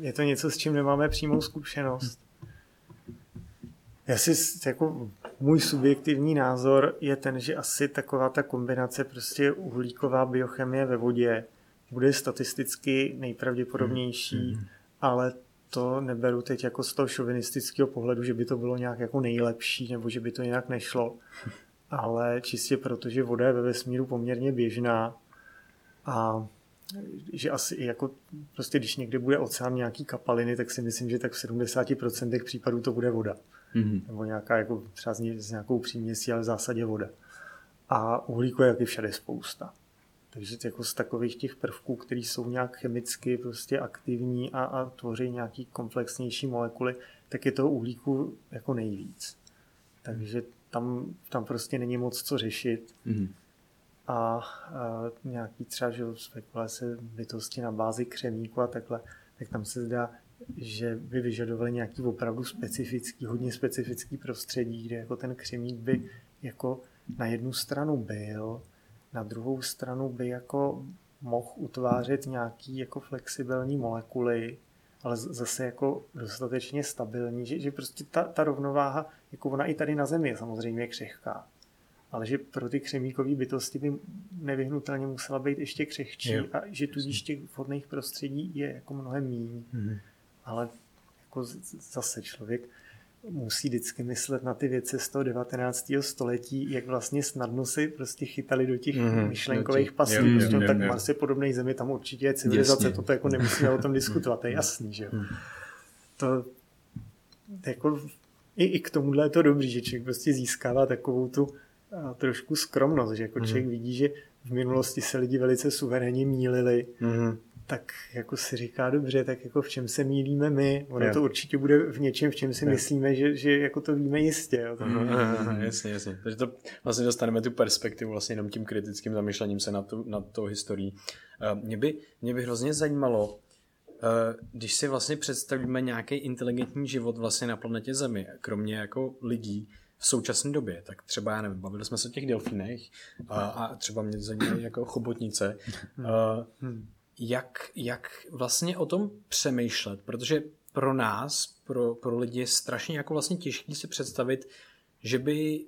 je to něco, s čím nemáme přímou zkušenost. Já si jako můj subjektivní názor je ten, že asi taková ta kombinace prostě uhlíková biochemie ve vodě bude statisticky nejpravděpodobnější, ale to neberu teď jako z toho šovinistického pohledu, že by to bylo nějak jako nejlepší, nebo že by to jinak nešlo. Ale čistě proto, že voda je ve vesmíru poměrně běžná a že asi i jako prostě když někde bude oceán nějaký kapaliny, tak si myslím, že tak v 70% případů to bude voda. Mhm. Nebo nějaká jako třeba s, ně- s nějakou příměsí, ale v zásadě voda. A uhlíku je taky všade spousta. Takže jako z takových těch prvků, které jsou nějak chemicky prostě aktivní a, a tvoří nějaký komplexnější molekuly, tak je toho uhlíku jako nejvíc. Takže tam, tam prostě není moc co řešit. Mm-hmm. A, a nějaký třeba, že se bytosti na bázi křemíku a takhle, tak tam se zdá, že by vyžadovali nějaký opravdu specifický, hodně specifický prostředí, kde jako ten křemík by jako na jednu stranu byl, na druhou stranu by jako mohl utvářet nějaký jako flexibilní molekuly, ale zase jako dostatečně stabilní, že, že prostě ta, ta rovnováha, jako ona i tady na Zemi je samozřejmě křehká, ale že pro ty křemíkové bytosti by nevyhnutelně musela být ještě křehčí jo. a že tudíž těch vhodných prostředí je jako mnohem méně. Mm-hmm. Ale jako zase člověk musí vždycky myslet na ty věci z toho 19. století, jak vlastně snadno si prostě chytali do těch mm-hmm, myšlenkových pasů. Jo, prostě, jo, tak Mars je podobný zemi, tam určitě je civilizace, Jasně. toto jako nemusíme o tom diskutovat, to je jasný, že jo. Mm. To jako i, i k tomuhle je to dobrý, že člověk prostě získává takovou tu a, trošku skromnost, že jako mm. člověk vidí, že v minulosti se lidi velice suverénně mílili, mm tak jako si říká dobře, tak jako v čem se mílíme my, ono jo. to určitě bude v něčem, v čem si jo. myslíme, že, že jako to víme jistě. Jo. Mm, jasně, jasně. Takže to vlastně dostaneme tu perspektivu vlastně jenom tím kritickým zamýšlením se na tu, na tou historií. Uh, mě, by, mě by hrozně zajímalo, uh, když si vlastně představíme nějaký inteligentní život vlastně na planetě Zemi, kromě jako lidí, v současné době, tak třeba, já nevím, bavili jsme se o těch delfínech a, a třeba mě zajímají jako chobotnice. Uh, hmm jak, jak vlastně o tom přemýšlet, protože pro nás, pro, pro lidi je strašně jako vlastně těžký si představit, že by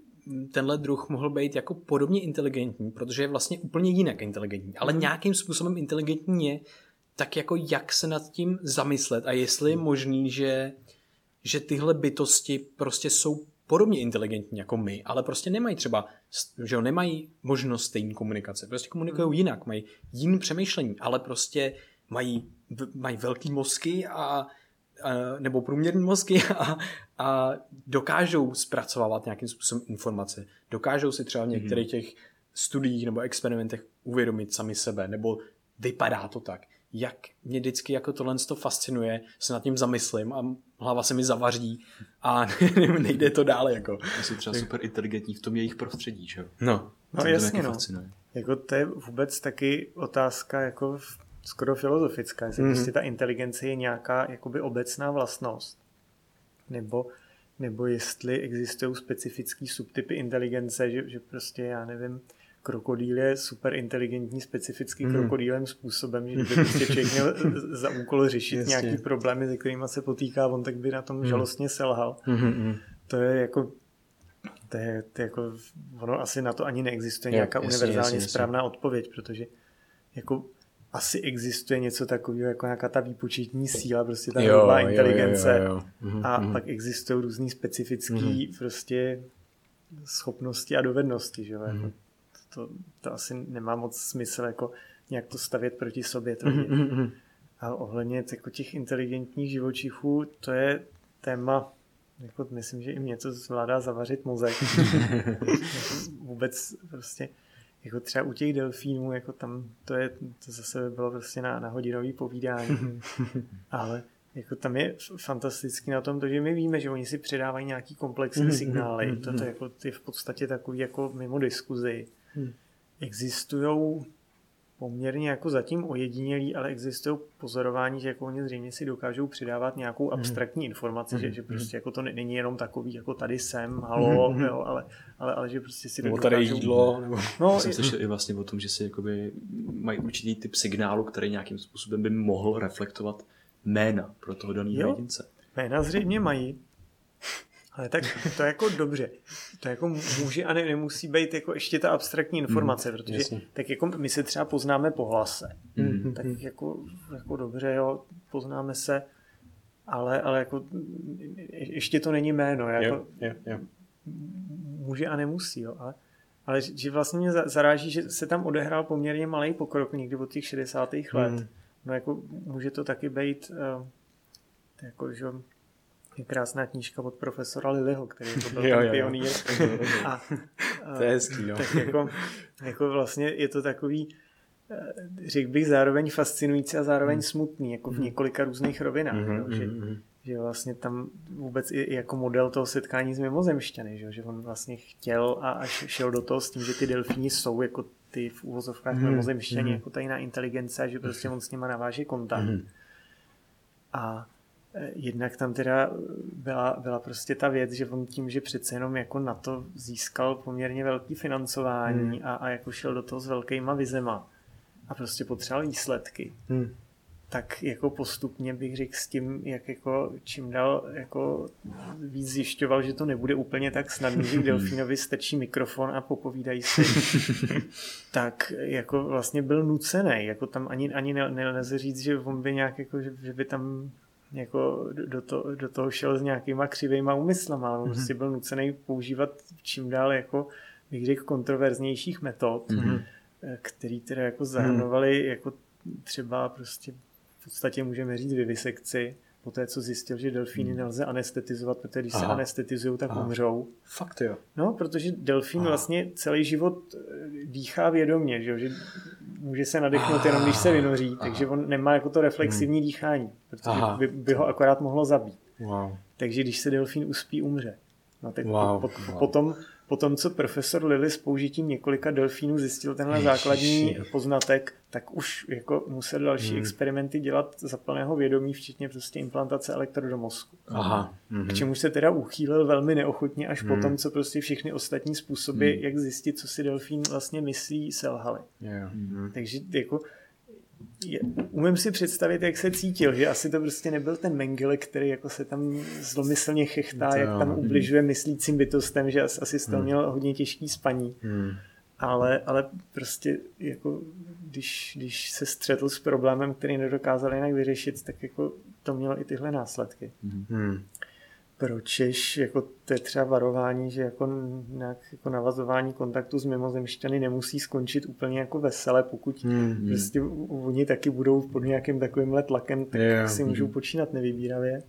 tenhle druh mohl být jako podobně inteligentní, protože je vlastně úplně jinak inteligentní, ale mm. nějakým způsobem inteligentní je, tak jako jak se nad tím zamyslet a jestli je možný, že, že tyhle bytosti prostě jsou podobně inteligentní jako my, ale prostě nemají třeba, že jo, nemají možnost stejné komunikace. Prostě komunikují hmm. jinak, mají jiný přemýšlení, ale prostě mají, mají velký mozky a, a nebo průměrný mozky *laughs* a, a dokážou zpracovávat nějakým způsobem informace. Dokážou si třeba v některých hmm. těch studiích nebo experimentech uvědomit sami sebe, nebo vypadá to tak jak mě vždycky jako tohle to fascinuje, se nad tím zamyslím a hlava se mi zavaří a *laughs* nejde to dále. Jako. Jsou třeba super inteligentní v tom jejich prostředí, že jo? No. No jasně, no. Fascinuje. Jako to je vůbec taky otázka jako skoro filozofická, jestli mm-hmm. prostě ta inteligence je nějaká jakoby obecná vlastnost, nebo, nebo jestli existují specifický subtypy inteligence, že, že prostě já nevím, krokodýl je super inteligentní, specifický mm. krokodýlem způsobem, že *laughs* kdyby prostě člověk měl za úkol řešit Jasně. nějaký problémy, se kterými se potýká on, tak by na tom mm. žalostně selhal. Mm-hmm. To je jako to je, to je jako, ono asi na to ani neexistuje nějaká jasně, univerzálně jasně, správná jasně. odpověď, protože jako asi existuje něco takového jako nějaká ta výpočetní síla, prostě ta hrubá inteligence jo, jo, jo, jo. Mm-hmm. a mhm. pak existují různý specifický mm-hmm. prostě schopnosti a dovednosti, že jo? Mm-hmm to, to asi nemá moc smysl jako nějak to stavět proti sobě. To mm-hmm. A ohledně jako těch inteligentních živočichů, to je téma, jako myslím, že i mě to zvládá zavařit mozek. *laughs* Vůbec prostě jako třeba u těch delfínů, jako tam to je, to zase bylo prostě na, na hodinový povídání, *laughs* ale jako tam je fantastický na tom to, že my víme, že oni si předávají nějaký komplexní signály, to je jako ty v podstatě takový jako mimo diskuzi Hmm. Existují poměrně jako zatím ojedinělí, ale existují pozorování, že jako oni zřejmě si dokážou přidávat nějakou hmm. abstraktní informaci, hmm. že, že prostě jako to není jenom takový, jako tady jsem, halo, hmm. jo, ale, ale, ale, že prostě si nebo dokážou... tady jídlo. Nebo... No, jsem slyšel i vlastně o tom, že si jakoby mají určitý typ signálu, který nějakým způsobem by mohl reflektovat jména pro toho daného jedince. Jména zřejmě mají, ale tak to je jako dobře. To jako může a ne, nemusí být jako ještě ta abstraktní informace, mm, protože jasně. tak jako my se třeba poznáme po hlase. Mm, tak jako, jako dobře, jo, poznáme se, ale, ale jako ještě to není jméno. Jako, jo, jo, jo. Může a nemusí, jo, ale, ale že vlastně mě zaráží, že se tam odehrál poměrně malý pokrok někdy od těch 60. let. Mm. No jako může to taky být uh, jako, že je krásná knížka od profesora Liliho, který to byl *laughs* jo, ten pionýr. A, *laughs* a, to je hezký, no. Tak jako, jako vlastně je to takový, řekl bych zároveň fascinující a zároveň hmm. smutný, jako v hmm. několika různých rovinách. Hmm. Jo, že, hmm. že vlastně tam vůbec i jako model toho setkání s mimozemšťany, že, že on vlastně chtěl a až šel do toho s tím, že ty delfíni jsou jako ty v úvozovkách hmm. mimozemšťani, hmm. jako tajná inteligence a že prostě on s nima naváže kontakt. Hmm. A jednak tam teda byla, byla prostě ta věc, že on tím, že přece jenom jako na to získal poměrně velký financování hmm. a, a jako šel do toho s velkýma vizema a prostě potřeboval výsledky. Hmm tak jako postupně bych řekl s tím, jak jako čím dál jako víc zjišťoval, že to nebude úplně tak snadný, že *laughs* delfínovi stačí mikrofon a popovídají si, *laughs* tak jako vlastně byl nucený, jako tam ani, ani nelze říct, že on by nějak jako, že, že by tam jako do, to, do toho šel s nějakýma křivýma úmyslama, ale on mm-hmm. prostě byl nucený používat čím dál jako bych řekl kontroverznějších metod, mm-hmm. který teda jako zahrnovaly mm-hmm. jako třeba prostě v podstatě můžeme říct vivisekci, po té, co zjistil, že delfíny hmm. nelze anestetizovat, protože když Aha. se anestetizují, tak Aha. umřou. Fakt jo. No, protože delfín Aha. vlastně celý život eh, dýchá vědomě, že, že může se nadechnout Aha. jenom, když se vynoří, Aha. takže on nemá jako to reflexivní hmm. dýchání, protože by, by ho akorát mohlo zabít. Wow. Takže když se delfín uspí, umře. No tak wow. po, po, wow. potom po tom, co profesor Lilly s použitím několika delfínů zjistil tenhle Ježiši. základní poznatek, tak už jako musel další hmm. experimenty dělat za plného vědomí, včetně prostě implantace elektrod do mozku. Aha. Hmm. K čemu se teda uchýlil velmi neochotně až hmm. po tom, co prostě všechny ostatní způsoby, hmm. jak zjistit, co si delfín vlastně myslí, selhaly. Yeah. Hmm. Takže jako je, umím si představit, jak se cítil, že asi to prostě nebyl ten Mengele, který jako se tam zlomyslně chechtá, to, jak tam ubližuje myslícím bytostem, že asi z toho hmm. měl hodně těžký spaní. Hmm. Ale, ale prostě jako když, když se střetl s problémem, který nedokázal jinak vyřešit, tak jako to mělo i tyhle následky. Hmm pročeš, jako to je třeba varování, že jako nějak jako navazování kontaktu s mimozemšťany nemusí skončit úplně jako vesele, pokud hmm, prostě oni taky budou pod nějakým takovým tlakem, tak yeah, si můžou hmm. počínat nevybíravě.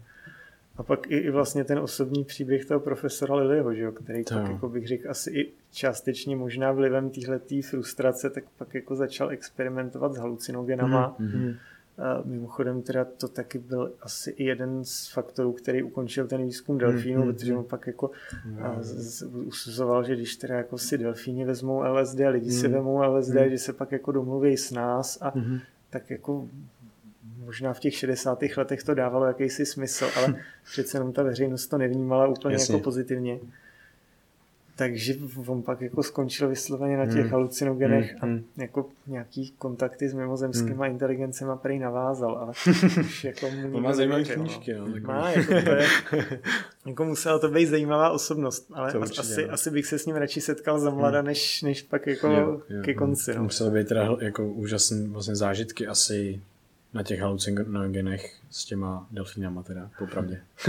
A pak i, i vlastně ten osobní příběh toho profesora Liliho, že jo, který to. pak, jako bych řekl, asi i částečně možná vlivem téhletý frustrace, tak pak jako začal experimentovat s halucinogenama. Hmm, hmm a mimochodem teda to taky byl asi jeden z faktorů, který ukončil ten výzkum delfínů, mm, protože on pak jako mm. usuzoval, že když teda jako si delfíni vezmou LSD a lidi mm. si vezmou LSD, mm. že se pak jako domluví s nás a mm. tak jako možná v těch 60. letech to dávalo jakýsi smysl, ale *laughs* přece jenom ta veřejnost to nevnímala úplně Jasně. jako pozitivně takže on pak jako skončil vysloveně na těch hmm. halucinogenech hmm. a jako nějaký kontakty s mimozemskýma hmm. inteligencema prej navázal, ale *laughs* už jako mu má zajímavé knížky, no. Má, jako to je, *laughs* jako musela to být zajímavá osobnost, ale určitě, asi, no. asi bych se s ním radši setkal za mlada, hmm. než, než pak jako jo, jo, ke konci. No. Musel být teda jako úžasný vlastně zážitky asi na těch halucinogenech s těma delfínama teda, popravdě. *laughs*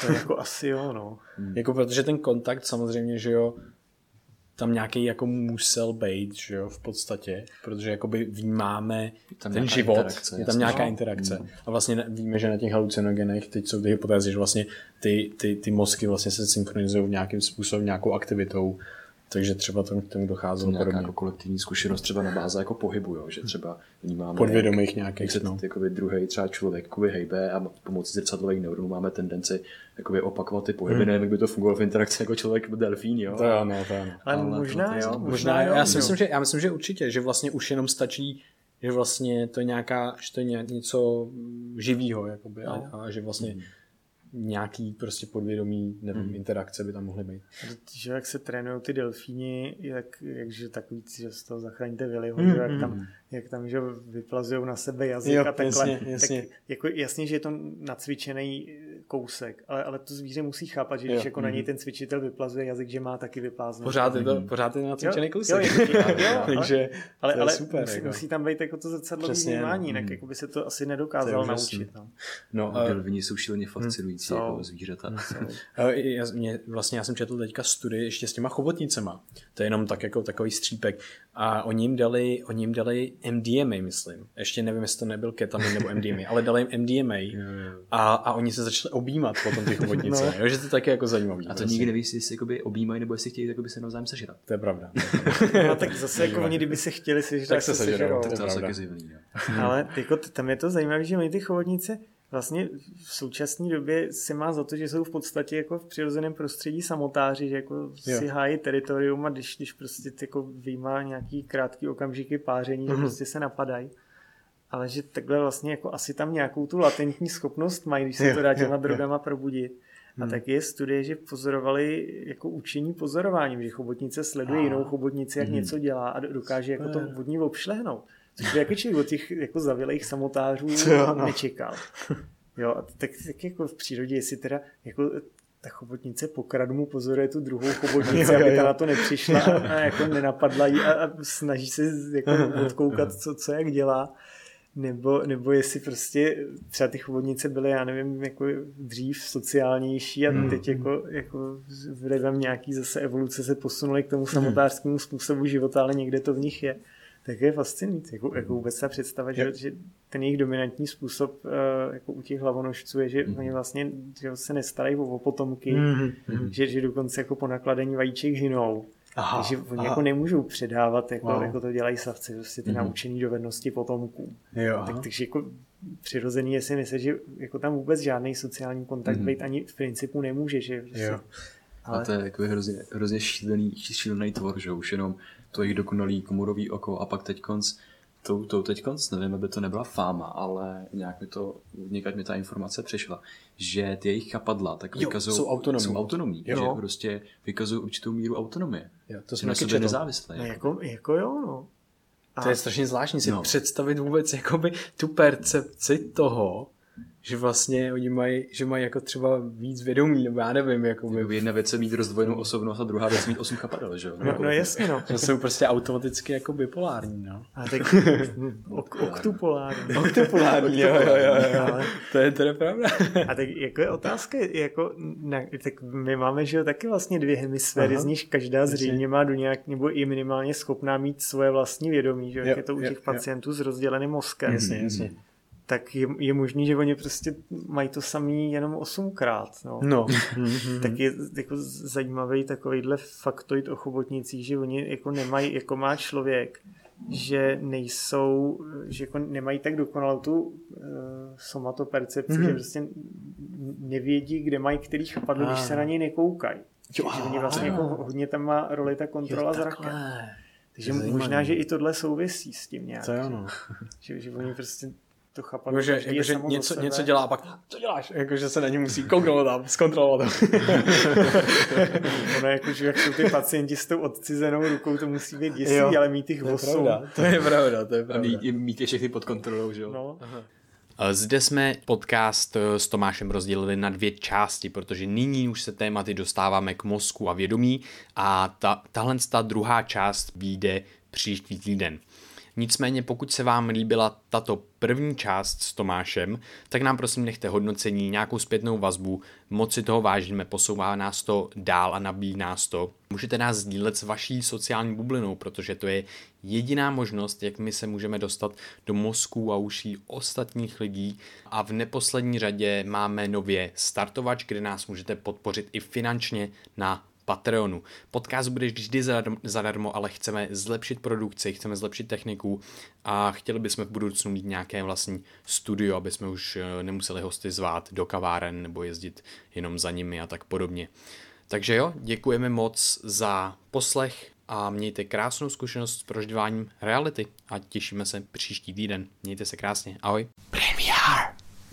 to je jako asi jo, no. Hmm. Jako protože ten kontakt samozřejmě, že jo, tam nějaký jako musel být, že jo, v podstatě, protože jakoby vnímáme tam ten život, interakce, je tam nějaká no. interakce. Hmm. A vlastně víme, že na těch halucinogenech teď jsou ty hypotézy, že vlastně ty, ty, ty mozky vlastně se synchronizují nějakým způsobem, nějakou aktivitou, takže třeba tomu, k tomu docházelo podobně. jako kolektivní zkušenost třeba na báze jako pohybu, jo? že třeba vnímáme podvědomých nějakých, jak se no. jakoby druhý třeba člověk jakoby hejbe a pomocí zrcadlových neuronů máme tendenci jakoby opakovat ty pohyby, hmm. nevím, jak by to fungovalo v interakci jako člověk delfín, jo. To ano, to ano. Ale, Ale možná, jo, možná, jo. Já si myslím, že, já myslím, že určitě, že vlastně už jenom stačí že vlastně to je nějaká, že to je něco živýho, jakoby, no. a, a, že vlastně hmm nějaký prostě podvědomí, nevím, hmm. interakce by tam mohly být. Že jak se trénují ty delfíni, jak, jakže takový, že z toho zachráníte Viliho, hmm. jak tam, jak tam že vyplazují na sebe jazyk jo, a takhle. Jasně, jasně. Tak jako jasně, že je to nacvičený kousek, ale, ale to zvíře musí chápat, že když jo. jako mm-hmm. na něj mhm. ten cvičitel vyplazuje jazyk, že má taky vypláznout. Pořád je to, mm-hmm. pořád je to nacvičený jo, kousek. Jo, jo, *laughs* jo, Takže ale, ale, super, musí, jako. musí, tam být jako to zrcadlový vnímání, jinak mm. jako by se to asi nedokázal to naučit. No. No, a delvini jsou šíleně hmm. fascinující hmm. jako zvířata. Hmm. *laughs* já, mě, vlastně já jsem četl teďka studii ještě s těma chobotnicema. To je jenom tak jako takový střípek. A oni jim dali, oni jim dali MDMA, myslím. Ještě nevím, jestli to nebyl ketamin nebo MDMA, ale dali jim MDMA. *laughs* a, a oni se začali objímat potom ty chobotnice, *laughs* no. jo, že to taky jako zajímavý. A to nikdy nevíš, jestli jakoby objímají, nebo jestli chtějí jakoby se navzájem sežrat. To je pravda. *laughs* no tak zase jako oni, kdyby se chtěli sežrat, tak se sežerou. To je taky zjevný. Ale jako tam je to zajímavé, že oni ty chobotnice vlastně v současné době si má za to, že jsou v podstatě jako v přirozeném prostředí samotáři, že jako jo. si hájí teritorium a když, když prostě jako vyjímá nějaký krátký okamžiky páření, mm-hmm. že prostě se napadají. Ale že takhle vlastně jako asi tam nějakou tu latentní schopnost mají, když se to dá těma drogama probudit. A hmm. tak je studie, že pozorovali jako učení pozorováním, že chobotnice sleduje jinou chobotnici, jak hmm. něco dělá a dokáže jako to vodní obšlehnout. Což jako člověk od těch jako zavilejch samotářů Co, no. nečekal. Jo, a tak, tak jako v přírodě, jestli teda jako ta chobotnice pokradu mu pozoruje tu druhou chobotnici, aby ta na to nepřišla a, a jako nenapadla jí a, a snaží se jako odkoukat, co, co jak dělá. Nebo, nebo jestli prostě třeba ty chobotnice byly, já nevím, jako dřív sociálnější a hmm. teď jako, jako vlivem nějaký zase evoluce se posunuly k tomu hmm. samotářskému způsobu života, ale někde to v nich je tak je fascinující, jako, jako vůbec ta představa, že, že ten jejich dominantní způsob uh, jako u těch hlavonožců je, že mm. oni vlastně že se nestarají o, potomky, mm. že, že dokonce jako po nakladení vajíček hynou. Aha, takže oni aha. jako nemůžou předávat, jako, wow. jako to dělají savci, prostě ty mm. naučené dovednosti potomkům. Jo, tak, takže jako přirozený je si myslet, že jako tam vůbec žádný sociální kontakt mm. být ani v principu nemůže. Že prostě, jo. Ale... A to je jako hrozně, hrozně šílený, šílený tvor, že už jenom to jejich dokonalý komorový oko a pak teď konc, to, to teď konc, nevím, aby to nebyla fáma, ale nějak mi to, někdy mi ta informace přišla, že ty jejich chapadla tak vykazují, jsou autonomní, jsou autonomní jo. že prostě vykazují určitou míru autonomie. Jo, to jsem na sobě nezávislé. No, jako, jako jo, no. A... To je strašně zvláštní si no. představit vůbec jakoby tu percepci toho, že vlastně oni mají, že mají jako třeba víc vědomí, nebo já nevím, jako by... Jedna věc je mít rozdvojenou osobnost a druhá věc mít osm chapadel, že jo? No, no, jasně, no. Že jsou prostě automaticky jako bipolární, no. A tak ok, oktupolární. Oktupolární, jo, jo, jo, jo. Ale... To je teda pravda. A tak jako je otázka, jako, na, tak my máme, že jo, taky vlastně dvě hemisféry, Aha. z nich každá zřejmě má do nějak, nebo i minimálně schopná mít svoje vlastní vědomí, že jo, jo je to u těch jo, pacientů jo. s rozděleným mozkem. Jasně, jasně tak je, je možný, že oni prostě mají to samý jenom osmkrát. No. no. *laughs* tak je jako zajímavý takovýhle faktoid o chobotnicích, že oni jako nemají, jako má člověk, že nejsou, že jako nemají tak dokonalou tu uh, somatopercepci, mm-hmm. že prostě nevědí, kde mají který chapadlo, když se na něj nekoukají. Jo, že oni vlastně jako hodně tam má roli ta kontrola zraka. Takže možná, že i tohle souvisí s tím nějak. Co je ono? Že, že oni prostě to chápat. Jako, že, jako, že něco, něco dělá a pak, co děláš? Jako, že se na ně musí kouknout a zkontrolovat. *laughs* ono jako, že jak jsou ty pacienti s tou odcizenou rukou, to musí být děsí, jo, ale mít těch osm. To je pravda, to je pravda. A mít, mít je všechny pod kontrolou, že jo? No. Aha. Zde jsme podcast eh, s Tomášem rozdělili na dvě části, protože nyní už se tématy dostáváme k mozku a vědomí a ta, tahle ta druhá část vyjde příští týden. Nicméně pokud se vám líbila tato první část s Tomášem, tak nám prosím nechte hodnocení, nějakou zpětnou vazbu, moc si toho vážíme, posouvá nás to dál a nabíjí nás to. Můžete nás sdílet s vaší sociální bublinou, protože to je jediná možnost, jak my se můžeme dostat do mozku a uší ostatních lidí. A v neposlední řadě máme nově startovač, kde nás můžete podpořit i finančně na Patreonu. Podcast bude vždy zadarmo, ale chceme zlepšit produkci, chceme zlepšit techniku a chtěli bychom v budoucnu mít nějaké vlastní studio, aby jsme už eh, nemuseli hosty zvát do kaváren nebo jezdit jenom za nimi a tak podobně. Takže jo, děkujeme moc za poslech a mějte krásnou zkušenost s prožíváním reality a těšíme se příští týden. Mějte se krásně. Ahoj.